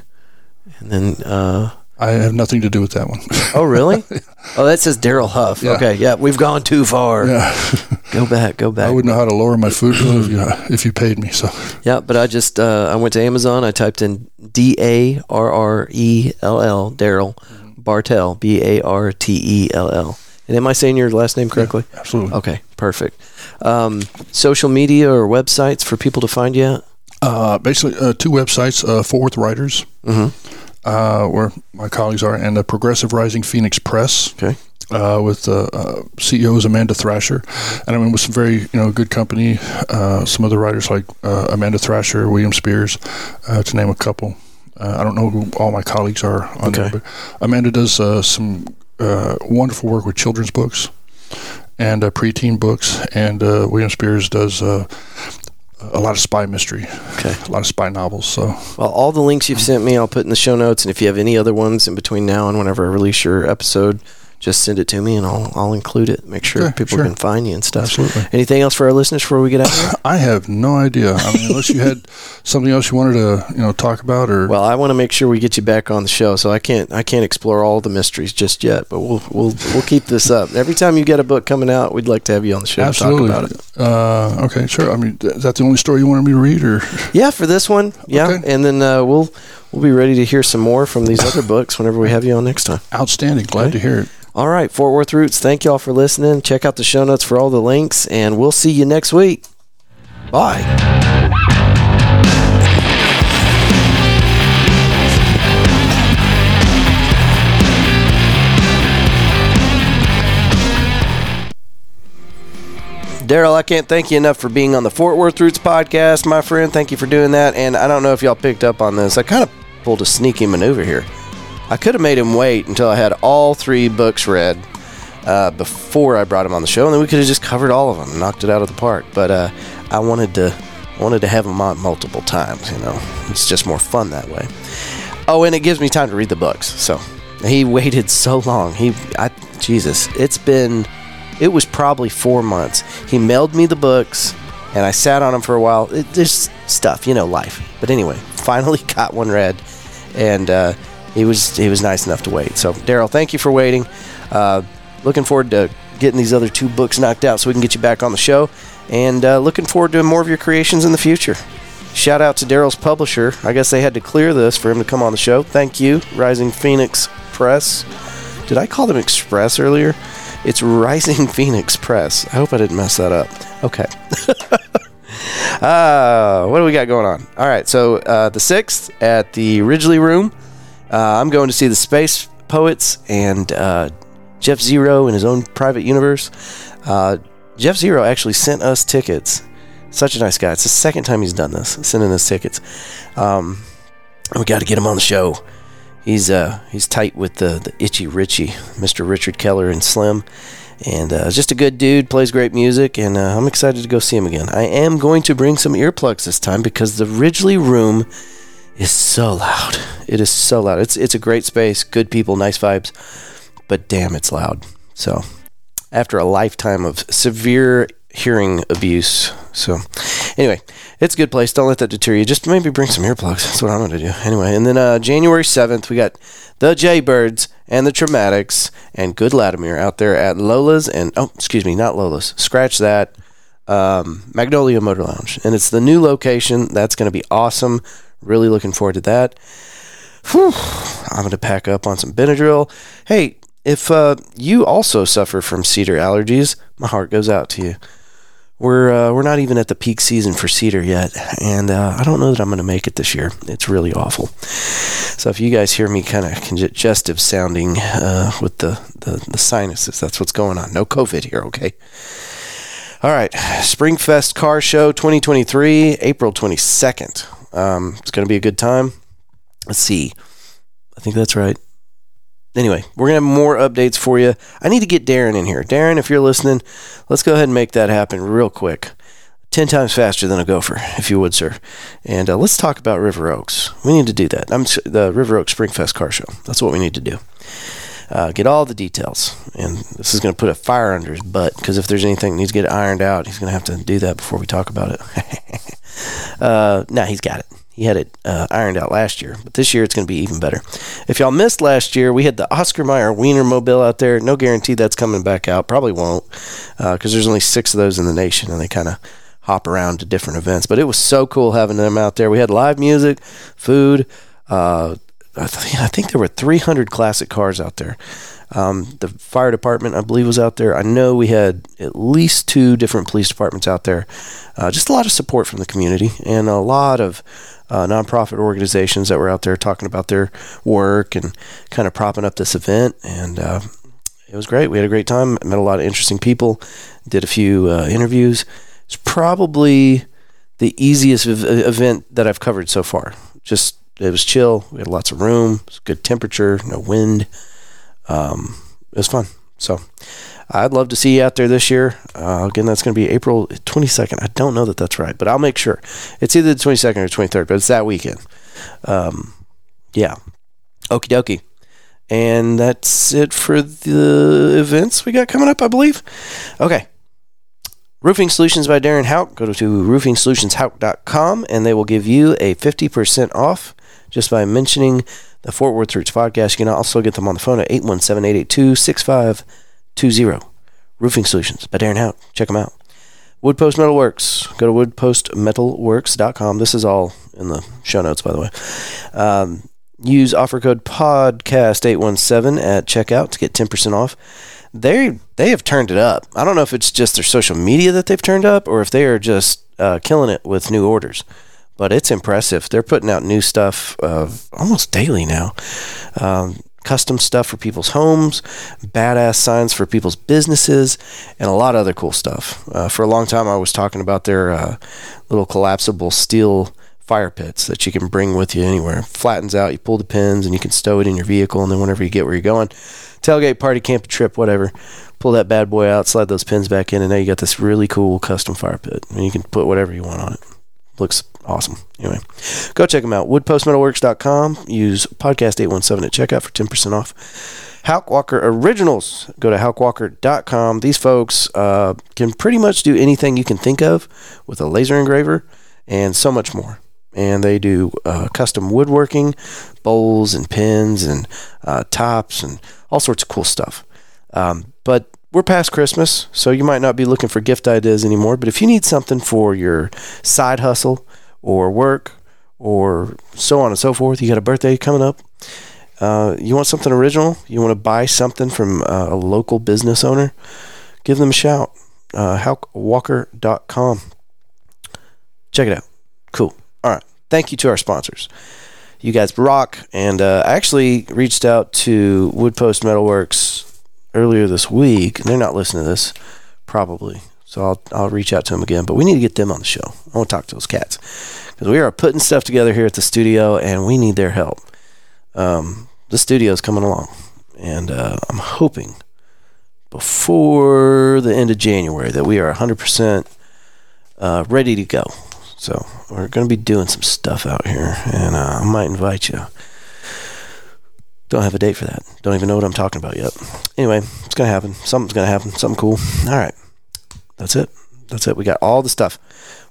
and then uh, I have nothing to do with that one. oh really? <laughs> oh, that says Daryl Huff. Yeah. Okay, yeah, we've gone too far. yeah, <laughs> Go back, go back. I wouldn't know how to lower my food bill if you if you paid me. So Yeah, but I just uh, I went to Amazon. I typed in D A R R E L L Darrell Bartell B A R T E L L. And am I saying your last name correctly? absolutely. Okay, perfect. Um, social media or websites for people to find you at? Uh, basically, uh, two websites: uh, Fort Worth Writers, Mhm. uh, where my colleagues are, and the Progressive Rising Phoenix Press. Okay. uh, with uh, uh, CEO is Amanda Thrasher, and I mean with some very you know good company. Uh, some other writers like uh, Amanda Thrasher, William Spears, uh, to name a couple. Uh, I don't know who all my colleagues are on there, but Amanda does uh, some uh, wonderful work with children's books and uh, preteen books, and uh, William Spears does. Uh, a lot of spy mystery, Okay. a lot of spy novels. So Well, all the links you've sent me, I'll put in the show notes. And if you have any other ones in between now and whenever I release your episode, just send it to me and I'll I'll include it. Make sure people sure. can find you and stuff. Absolutely. Anything else for our listeners before we get out of here? <coughs> I have no idea. I mean, unless you had <laughs> something else you wanted to, you know, talk about, or Well, I want to make sure we get you back on the show, so I can't I can't explore all the mysteries just yet. But we'll we'll we'll keep this up. Every time you get a book coming out, we'd like to have you on the show absolutely. to talk about it. Uh, okay, sure. I mean, is that the only story you wanted me to read, or <laughs> Yeah, for this one, yeah, Okay. and then uh, we'll we'll be ready to hear some more from these other <laughs> books whenever we have you on next time. outstanding? Glad Okay. to hear it. All right, Fort Worth Roots. Thank y'all for listening. Check out the show notes for all the links, and we'll see you next week. Bye. Darrell, I can't thank you enough for being on the Fort Worth Roots podcast, my friend. Thank you for doing that. And I don't know if y'all picked up on this. I kind of pulled a sneaky maneuver here. I could have made him wait until I had all three books read uh, before I brought him on the show, and then we could have just covered all of them, and knocked it out of the park. But uh, I wanted to wanted to have him on multiple times. You know, it's just more fun that way. Oh, and it gives me time to read the books. So he waited <laughs> so long. He, I, Jesus, it's been, it was probably four months. He mailed me the books, and I sat on them for a while. It, there's stuff, you know, life. But anyway, <laughs> finally got one read, and uh, he was he was nice enough to wait. So Darrell, thank you for waiting. Uh, looking forward to getting these other two books knocked out so we can get you back on the show, and uh, looking forward to more of your creations in the future. Shout out to Darrell's publisher. I guess they had to clear this for him to come on the show. Thank you, Rising Phoenix Press. Did I call them Express earlier? It's Rising <laughs> Phoenix Press. I hope I didn't mess that up. Okay. <laughs> uh, what do we got going on? All right, so uh, the 6th at the Ridglea Room, I'm going to see the Space Poets and uh, Jeff Zero in his own private universe. Uh, Jeff Zero actually sent us tickets. Such a nice guy. It's the second time he's done this, sending us tickets. Um, we got to get him on the show. He's uh he's tight with the the itchy Richie, Mr. Richard Keller and Slim, and uh, just a good dude. Plays great music, and uh, I'm excited to go see him again. I am going to bring some earplugs this time because the Ridglea Room is so loud. It is so loud. It's it's a great space, good people, nice vibes, but damn, it's loud. So after a lifetime of severe hearing abuse. So, anyway, it's a good place. Don't let that deter you. Just maybe bring some earplugs. That's what I'm going to do. Anyway, and then uh, January 7th, we got the Jaybirds and the Traumatics and Good Latimer out there at Lola's and, oh, excuse me, not Lola's. Scratch that. Um, Magnolia Motor Lounge. And it's the new location. That's going to be awesome. Really looking forward to that. Whew, I'm going to pack up on some Benadryl. Hey, if uh, you also suffer from cedar allergies, my heart goes out to you. We're uh, we're not even at the peak season for cedar yet, and uh, I don't know that I'm going to make it this year. It's really awful. So if you guys hear me kind of congestive sounding uh, with the, the the sinuses, that's what's going on. No COVID here, okay? All right, Springfest Car Show 2023, April 22nd. Um, it's going to be a good time. Let's see. I think that's right. Anyway, we're going to have more updates for you. I need to get Darren in here. Darren, if you're listening, let's go ahead and make that happen real quick. 10 times faster than a gopher, if you would, sir. And uh, let's talk about River Oaks. We need to do that. I'm the River Oaks Springfest Car Show. That's what we need to do. Uh, get all the details. And this is going to put a fire under his butt because if there's anything that needs to get ironed out, he's going to have to do that before we talk about it. <laughs> uh, nah, he's got it. He he had it uh, ironed out last year, but this year it's going to be even better. If y'all missed last year, we had the Oscar Mayer Wiener Mobile out there. No guarantee that's coming back out. Probably won't, because uh, there's only six of those in the nation, and they kind of hop around to different events. But it was so cool having them out there. We had live music, food. Uh, I, th- I think there were 300 classic cars out there. Um, the fire department, I believe, was out there. I know we had at least two different police departments out there. Uh, just a lot of support from the community and a lot of uh, nonprofit organizations that were out there talking about their work and kind of propping up this event. And uh, it was great. We had a great time. Met a lot of interesting people. Did a few uh, interviews. It's probably the easiest event that I've covered so far. Just it was chill. We had lots of room. good temperature. No wind um, it was fun. So I'd love to see you out there this year. Uh, again, that's going to be April 22nd. I don't know that that's right, but I'll make sure. It's either the 22nd or 23rd, but it's that weekend. Um, yeah. Okie dokie. And that's it for the events we got coming up, I believe. Okay. Roofing Solutions by Darren Hauk. Go to roofingsolutionshauk.com and they will give you a 50% off just by mentioning the Fort Worth Roots podcast. You can also get them on the phone at 817 882 6520. Roofing Solutions by Darren Hauk. Check them out. Woodpost Metalworks. Go to woodpostmetalworks.com. This is all in the show notes, by the way. Um, use offer code podcast817 at checkout to get 10% off. They they have turned it up. I don't know if it's just their social media that they've turned up or if they are just uh, killing it with new orders but it's impressive. They're putting out new stuff uh, almost daily now. Um, custom stuff for people's homes, badass signs for people's businesses, and a lot of other cool stuff. Uh, for a long time, I was talking about their uh, little collapsible steel fire pits that you can bring with you anywhere. Flattens out, you pull the pins, and you can stow it in your vehicle. And then whenever you get where you're going, tailgate, party, camp, trip, whatever, pull that bad boy out, slide those pins back in, and now you got this really cool custom fire pit. And you can put whatever you want on it. Looks awesome. Anyway, go check them out. Woodpostmetalworks.com. Use podcast817 at checkout for 10% off. Hauk Walker Originals. Go to haukwalker.com. These folks uh, can pretty much do anything you can think of with a laser engraver and so much more. And they do uh, custom woodworking, bowls and pins and uh, tops and all sorts of cool stuff. Um, but we're past Christmas, so you might not be looking for gift ideas anymore. But if you need something for your side hustle or work or so on and so forth, you got a birthday coming up, uh, you want something original, you want to buy something from uh, a local business owner, give them a shout. Uh, haukwalker.com. Check it out. Cool. All right. Thank you to our sponsors. You guys rock. And uh, I actually reached out to Woodpost Metalworks earlier this week, they're not listening to this, probably. So I'll I'll reach out to them again. But we need to get them on the show. I want to talk to those cats because we are putting stuff together here at the studio, and we need their help. Um, the studio is coming along, and uh, I'm hoping before the end of January that we are 100% uh, ready to go. So we're going to be doing some stuff out here, and uh, I might invite you. Don't have a date for that. Don't even know what I'm talking about yet. Anyway, it's going to happen. Something's going to happen. Something cool. All right. That's it. That's it. We got all the stuff.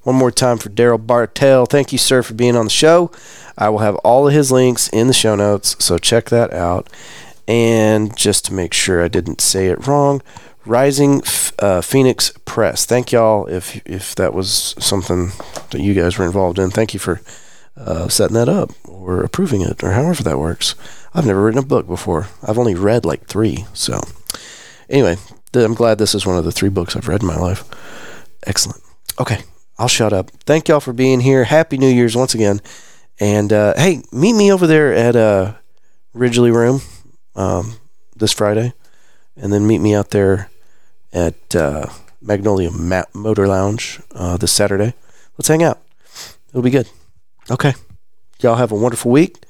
One more time for Darrell Bartell. Thank you, sir, for being on the show. I will have all of his links in the show notes, so check that out. And just to make sure I didn't say it wrong, Rising uh, Phoenix Press. Thank y'all if if that was something that you guys were involved in. Thank you for uh, setting that up or approving it or however that works. I've never written a book before. I've only read like three. So, anyway, I'm glad this is one of the three books I've read in my life. Excellent. Okay, I'll shut up. Thank y'all for being here. Happy New Year's once again. And uh, hey, meet me over there at uh, Ridglea Room um, this Friday. And then meet me out there at uh, Magnolia Motor Lounge uh, this Saturday. Let's hang out. It'll be good. Okay. Y'all have a wonderful week.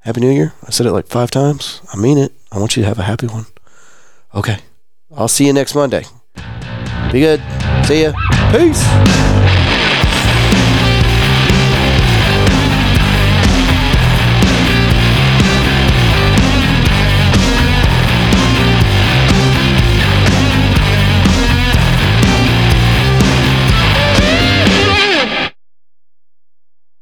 Happy New Year. I said it like five times. I mean it. I want you to have a happy one. Okay. I'll see you next Monday. Be good. See ya. Peace.